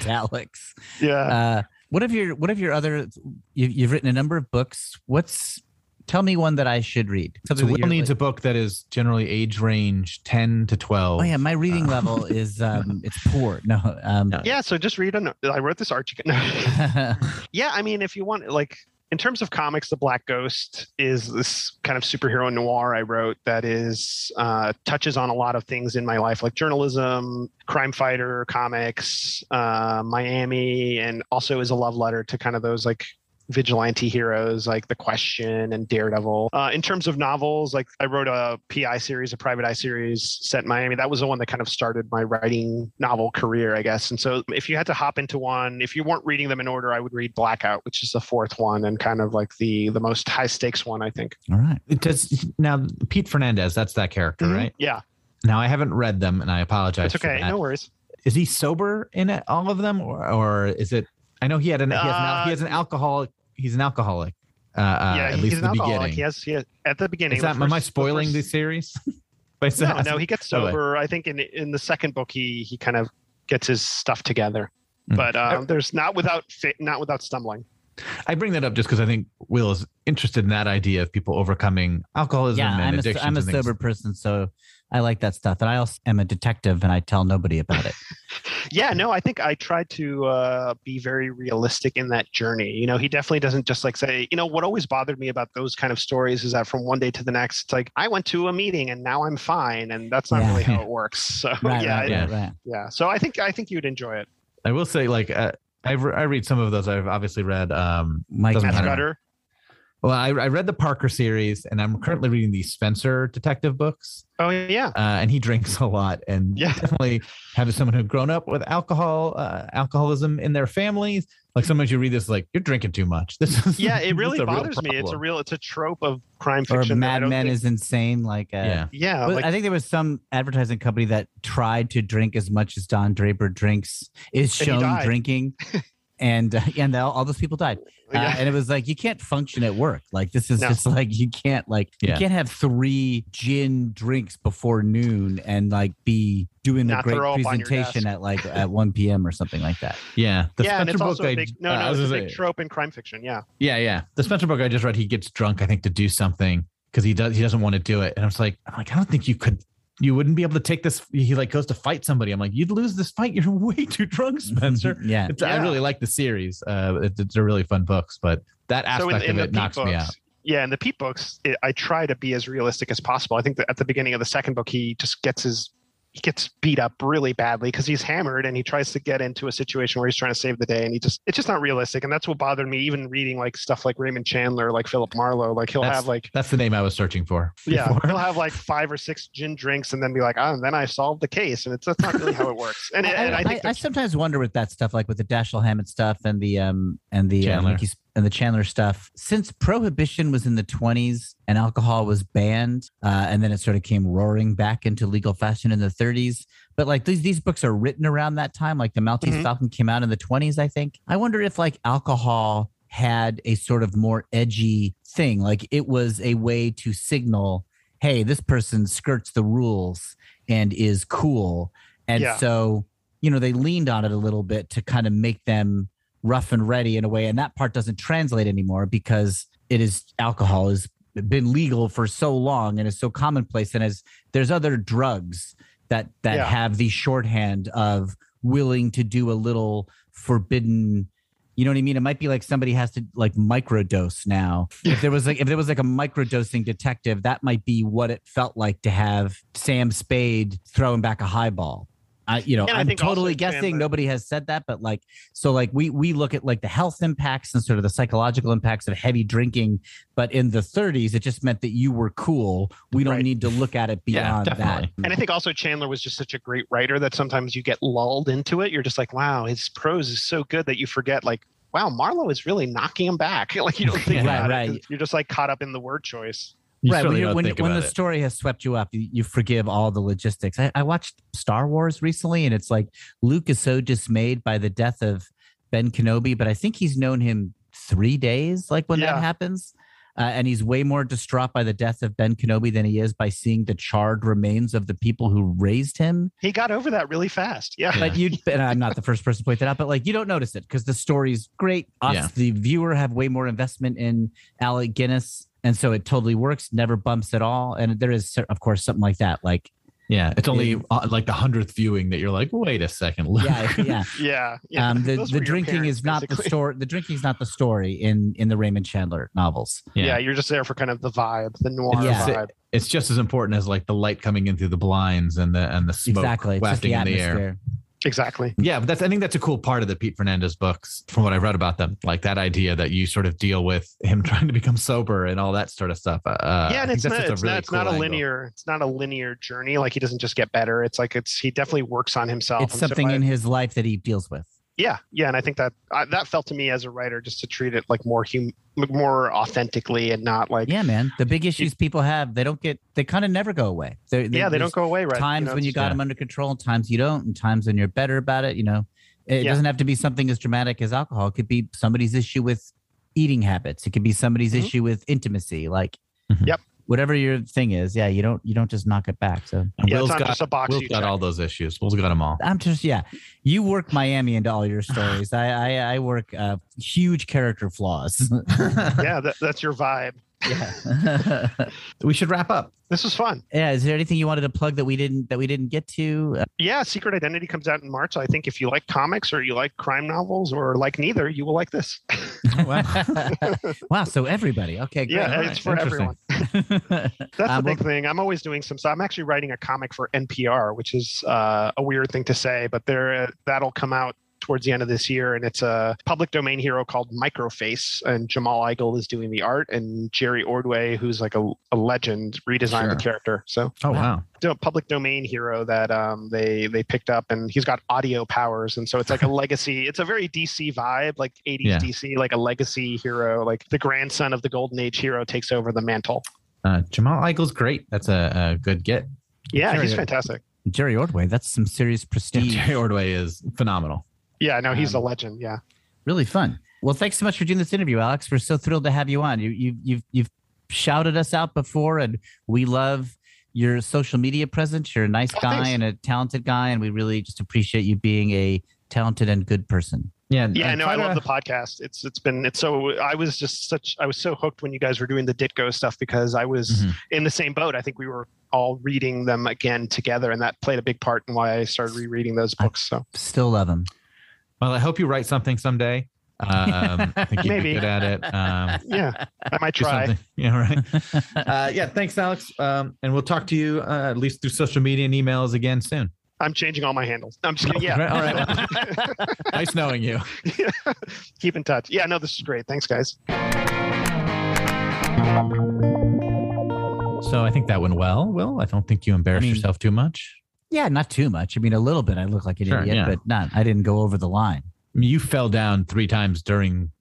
Daleks. yeah. Uh, what have your what have your other you, you've written a number of books. What's tell me one that I should read. so Something that Will needs like- a book that is generally age range 10 to 12. Oh yeah, my reading Uh, level is um it's poor. No, um yeah, so just read. An, I wrote this Archie. No. yeah, I mean, if you want, like, in terms of comics, The Black Ghost is this kind of superhero noir I wrote that is uh, touches on a lot of things in my life, like journalism, crime fighter, comics, uh, Miami, and also is a love letter to kind of those like vigilante heroes like The Question and Daredevil. Uh, in terms of novels, like I wrote a PI series, a private eye series set in Miami. That was the one that kind of started my writing novel career, I guess. And so if you had to hop into one, if you weren't reading them in order, I would read Blackout, which is the fourth one and kind of like the the most high stakes one, I think. All right. Does now Pete Fernandez, that's that character, Mhm. right? Yeah, Now I haven't read them and I apologize. it's okay. No worries. Is he sober in it, all of them, or, or is it? I know he had an he has an, al- he Uh, has an alcoholic. He's an alcoholic. Uh, uh, yeah, at he's least an in the alcoholic. beginning. He has, he has at the beginning. Is the that am I first- the spoiling the series? By No, saying- no, he gets Oh, sober. I think in in the second book he he kind of gets his stuff together. Mm. But um, there's not without fi- not without stumbling. I bring that up just because I think Will is interested in that idea of people overcoming alcoholism Yeah, and I'm a, addictions. I'm a sober person, so I like that stuff. And I also am a detective, and I tell nobody about it. Yeah, no, I think I tried to uh, be very realistic in that journey. You know, he definitely doesn't just like say, you know, what always bothered me about those kind of stories is that from one day to the next, it's like I went to a meeting and now I'm fine, and that's not Yeah. really how it works. So Right, yeah, right, I- right, right. yeah. So I think I think you'd enjoy it. I will say, like, uh, I've re- I read some of those. I've obviously read. Um, Mike, Doesn't Matt matter. Scudder. Well, I, I read the Parker series, and I'm currently reading the Spenser detective books. Oh yeah, uh, and he drinks a lot and Yeah. definitely have someone who grown up with alcohol uh, alcoholism in their families like sometimes you read this like you're drinking too much this is yeah. it really bothers me. It's a real. It's a trope of crime fiction. I Mad Men think- is insane. Like, uh, yeah yeah. Like, I think there was some advertising company that tried to drink as much as Don Draper drinks, is shown drinking, and uh, and all, all those people died. Uh, yeah. and it was like you can't function at work. Like this is No. just like you can't like Yeah. you can't have three gin drinks before noon and like be doing a great throw up on your presentation at like at 1 p.m. or something like that. yeah the yeah, and Spenser it's book also I, a big no, uh, I no, was it's a big say- trope in crime fiction. Yeah, yeah yeah the Spenser book i just read he gets drunk i think to do something because he does he doesn't want to do it and i was like i'm like i don't think you could you wouldn't be able to take this he like goes to fight somebody. I'm like you'd lose this fight? You're way too drunk Spenser. Yeah. it's, i really like the series. Uh it's, it's a really fun books but that so aspect in, in of the it knocks books, me out. yeah, in the Pete books, it, I try to be as realistic as possible. I think that at the beginning of the second book, he just gets his he gets beat up really badly because he's hammered and he tries to get into a situation where he's trying to save the day and he just it's just not realistic and that's what bothered me even reading like stuff like Raymond Chandler like Philip Marlowe like he'll That's- have like That's the name I was searching for. yeah before. he'll have like five or six gin drinks and then be like oh and then I solved the case and it's that's not really how it works and, I, and I, I, think I that's- sometimes wonder with that stuff, like with the Dashiell Hammett stuff and the um and the uh, Chandler. Mickey Sp- and the Chandler stuff. Since prohibition was in the 20s and alcohol was banned, uh, and then it sort of came roaring back into legal fashion in the 30s. But like these these books are written around that time. Like the Maltese Mhm. Falcon came out in the 20s, I think. I wonder if like alcohol had a sort of more edgy thing, like it was a way to signal, hey, this person skirts the rules and is cool. And Yeah. so, you know, they leaned on it a little bit to kind of make them rough and ready in a way. And that part doesn't translate anymore because it is alcohol has been legal for so long and is so commonplace. And as there's other drugs that that Yeah. have the shorthand of willing to do a little forbidden you know what I mean? It might be like somebody has to like microdose now. If there was like if there was like a microdosing detective, that might be what it felt like to have Sam Spade throwing back a highball. I you know, And I'm totally guessing. Nobody has said that, but like so like we we look at like the health impacts and sort of the psychological impacts of heavy drinking. But in the 30s, it just meant that you were cool. We don't Right. need to look at it Yeah, beyond definitely. that. And I think also Chandler was just such a great writer that sometimes you get lulled into it. You're just like, wow, his prose is so good that you forget, like, wow, Marlowe is really knocking him back. like you don't think Right, about right. it. You're just like caught up in the word choice. You right when, certainly you don't when, when the it. story has swept you up you, you forgive all the logistics I, I watched star wars recently and it's like luke is so dismayed by the death of ben kenobi but i think he's known him three days, like when that happens. Uh, and he's way more distraught by the death of Ben Kenobi than he is by seeing the charred remains of the people who raised him. He got over that really fast. Yeah. But you, and I'm not the first person to point that out, but like you don't notice it because the story's great. Us, Yeah. the viewer, have way more investment in Alec Guinness, and so it totally works. Never bumps at all. And there is, of course, something like that. Like, Yeah, it's only In- uh, like the hundredth viewing that you're like, wait a second. yeah, yeah. yeah. yeah. um, the the drinking parents, is not the story. The drinking is not the story in in the Raymond Chandler novels. Yeah. you're just there for kind of the vibe, the noir Yeah. vibe. it's just as important as like the light coming in through the blinds and the and the smoke exactly. It's just wafting the in the air. Atmosphere. Exactly. Yeah, but that's I think that's a cool part of the Pete Fernandez books from what I've read about them. Like that idea that you sort of deal with him trying to become sober and all that sort of stuff. Uh, yeah, and it's not it's, really not, it's cool not a angle. linear it's not a linear journey. Like he doesn't just get better. It's like it's he definitely works on himself. It's And so something I- in his life that he deals with. Yeah, yeah, and I think that I, that felt to me as a writer just to treat it like more hum more authentically and not like Yeah, man. The big issues people have, they don't get. They kind of never go away. They're, yeah, they don't go away right. Times know, when you got yeah. them under control, times you don't, and times when you're better about it. You know, it Yeah. doesn't have to be something as dramatic as alcohol. It could be somebody's issue with eating habits. It could be somebody's Mhm. issue with intimacy. Like, Mhm. Yep. Whatever your thing is, yeah, you don't you don't just knock it back. So And yeah, Will's it's not got just a box Will's you got all those issues. Will's got them all. I'm just yeah. You work Miami into all your stories. I I, I work uh, huge character flaws. yeah, that, that's your vibe. Yeah. we should wrap up. This was fun. yeah. Is there anything you wanted to plug that we didn't that we didn't get to? Uh, Yeah, Secret Identity comes out in March. I think if you like comics or you like crime novels or like neither, you will like this. wow. wow. So everybody. Okay. Great. yeah, All it's for everyone. That's Um, the big thing. I'm always doing some. So I'm actually writing a comic for NPR, which is uh, a weird thing to say, but there that'll come out towards the end of this year, and it's a public domain hero called Microface, and Jamal Igle is doing the art, and Jerry Ordway, who's like a, a legend, redesigned Sure. the character. So Oh wow. do a public domain hero that um, they they picked up, and he's got audio powers, and so it's like a legacy. It's a very DC vibe, like 80s Yeah. DC, like a legacy hero, like the grandson of the Golden Age hero takes over the mantle. Uh, Jamal Igle's great. That's a, a good get. Yeah, Jerry- he's fantastic. Jerry Ordway. That's some serious Yeah, prestige. Jerry Ordway is phenomenal. Yeah, no, he's Um, a legend. Yeah. really fun. Well, thanks so much for doing this interview, Alex. We're so thrilled to have you on. You you you've you've shouted us out before, and we love your social media presence. You're a nice Oh, guy and a talented guy, and we really just appreciate you being a talented and good person. Yeah, Yeah, uh, no, try I to- love the podcast. It's it's been it's so I was just such I was so hooked when you guys were doing the Ditko stuff because I was Mhm. in the same boat. I think we were all reading them again together, and that played a big part in why I started rereading those I- books. So Still love him. Well, I hope you write something someday. Um, I think you'd Maybe. be good at it. Um, yeah, I might try. something. Yeah, right. Uh, yeah, thanks, Alex. Um, and we'll talk to you uh, at least through social media and emails again soon. I'm changing all my handles. I'm just kidding. Yeah. Right, all right. Nice knowing you. Keep in touch. Yeah, no, this is great. Thanks, guys. So I think that went well. Will, I don't think you embarrassed I mean- yourself too much. Yeah, not too much. I mean, a little bit. I look like an Sure, idiot, yeah. but not. I didn't go over the line. I mean, you fell down three times during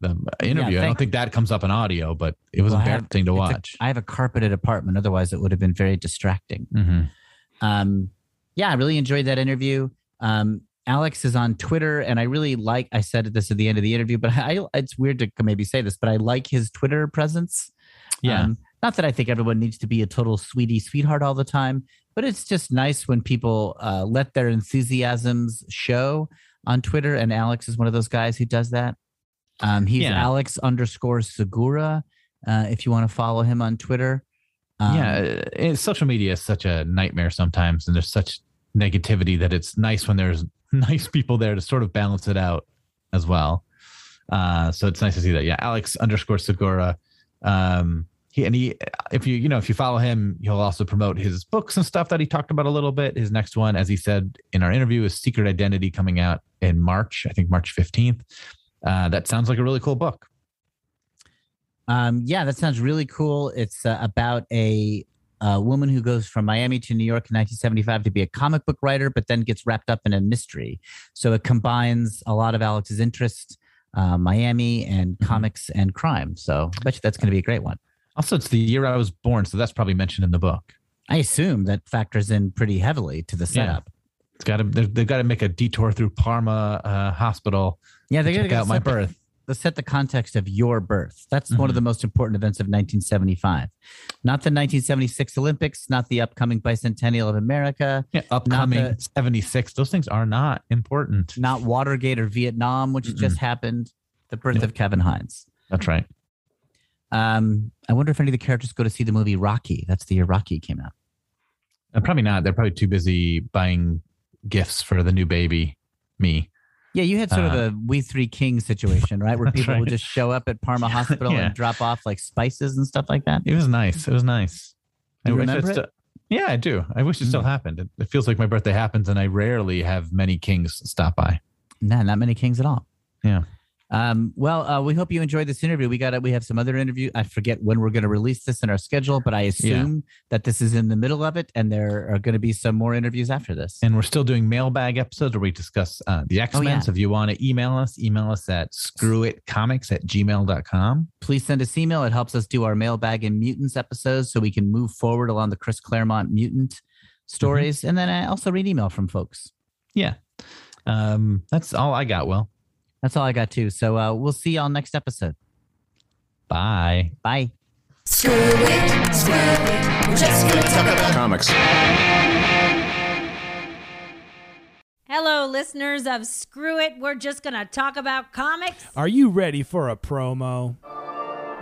the interview. I don't think that comes up in audio, but it was Well, have- embarrassing to watch. I have a carpeted apartment. Otherwise, it would have been very distracting. hmm Um, yeah, I really enjoyed that interview. Um, Alex is on Twitter, and I really like. I said this at the end of the interview, but I, it's weird to maybe say this, but I like his Twitter presence. Yeah. Um, not that I think everyone needs to be a total sweetie sweetheart all the time, but it's just nice when people uh, let their enthusiasms show on Twitter. And Alex is one of those guys who does that. Um, he's Yeah. Alex underscore Segura. Uh, if you want to follow him on Twitter. Um, yeah, uh, social media is such a nightmare sometimes, and there's such negativity that it's nice when there's nice people there to sort of balance it out as well. Uh, so it's nice to see that. Yeah, Alex underscore Segura. Um, he and he, if you you know if you follow him, he'll also promote his books and stuff that he talked about a little bit. His next one, as he said in our interview, is Secret Identity coming out in March. I think March fifteenth. Uh, that sounds like a really cool book. Um, yeah, that sounds really cool. It's uh, about a, a woman who goes from Miami to New York in 1975 to be a comic book writer, but then gets wrapped up in a mystery. So it combines a lot of Alex's interest, uh, Miami and Mhm. comics and crime. So I bet you that's going to be a great one. Also, it's the year I was born, so that's probably mentioned in the book. I assume that factors in pretty heavily to the Yeah. setup. It's got to they've got to make a detour through Parma uh, Hospital Yeah, to they're check gonna out my birth. let's set the context of your birth. That's one of Mhm. the most important events of 1975. Not the 1976 Olympics, not the upcoming bicentennial of America, Yeah, upcoming the- 76. Those things are not important. not Watergate or Vietnam, which Mm-mm. just happened. The birth Nope. of Kevin Hines. That's right. Um, I wonder if any of the characters go to see the movie Rocky. That's the year Rocky came out. Uh, probably not. They're probably too busy buying gifts for the new baby, me. Yeah, you had sort of Uh, a We Three Kings situation, right? Where people would just show up at Parma Hospital Yeah. and drop off like spices and stuff like that. It was nice. It was nice. You wish remember it? yeah, I do. I wish it still Mm. happened. It, it feels like my birthday happens, and I rarely have many kings stop by. Nah, not many kings at all. Yeah. Um, well, uh, we hope you enjoyed this interview. We got we have some other interview. I forget when we're going to release this in our schedule, but I assume that this is in the middle of it, and there are going to be some more interviews after this. And we're still doing mailbag episodes where we discuss uh, the X Men. yeah. So if you want to email us, email us at screwitcomics at gmail.com. Please send us email. It helps us do our mailbag and mutants episodes, so we can move forward along the Chris Claremont mutant stories, and then I also read email from folks. Yeah. Um, that's all I got. Well, That's all I got too. So uh, we'll see y'all next episode. bye. Bye. Screw it, screw it. We're just gonna talk about Comics. Hello, listeners of Screw It. We're just going to talk about comics. Are you ready for a promo?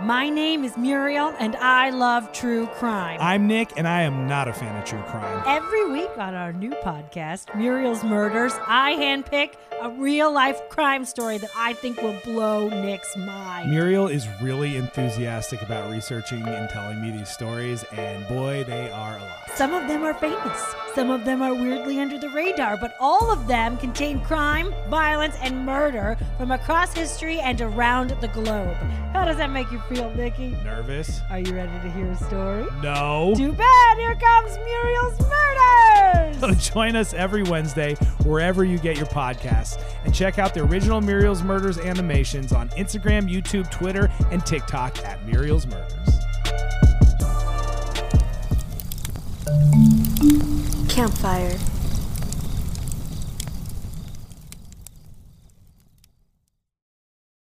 My name is Muriel, and I love true crime. I'm Nick, and I am not a fan of true crime. Every week on our new podcast, Muriel's Murders, I handpick a real life crime story that I think will blow Nick's mind. Muriel is really enthusiastic about researching and telling me these stories, and boy, they are a lot. Some of them are famous, some of them are weirdly under the radar, but all of them contain crime, violence, and murder from across history and around the globe. How does that make you feel, Nikki? Nervous? Are you ready to hear a story? No. Too bad, here comes Muriel's Murders! So join us every Wednesday wherever you get your podcasts and check out the original Muriel's Murders animations on Instagram, YouTube, Twitter, and TikTok at Muriel's Murders. Campfire.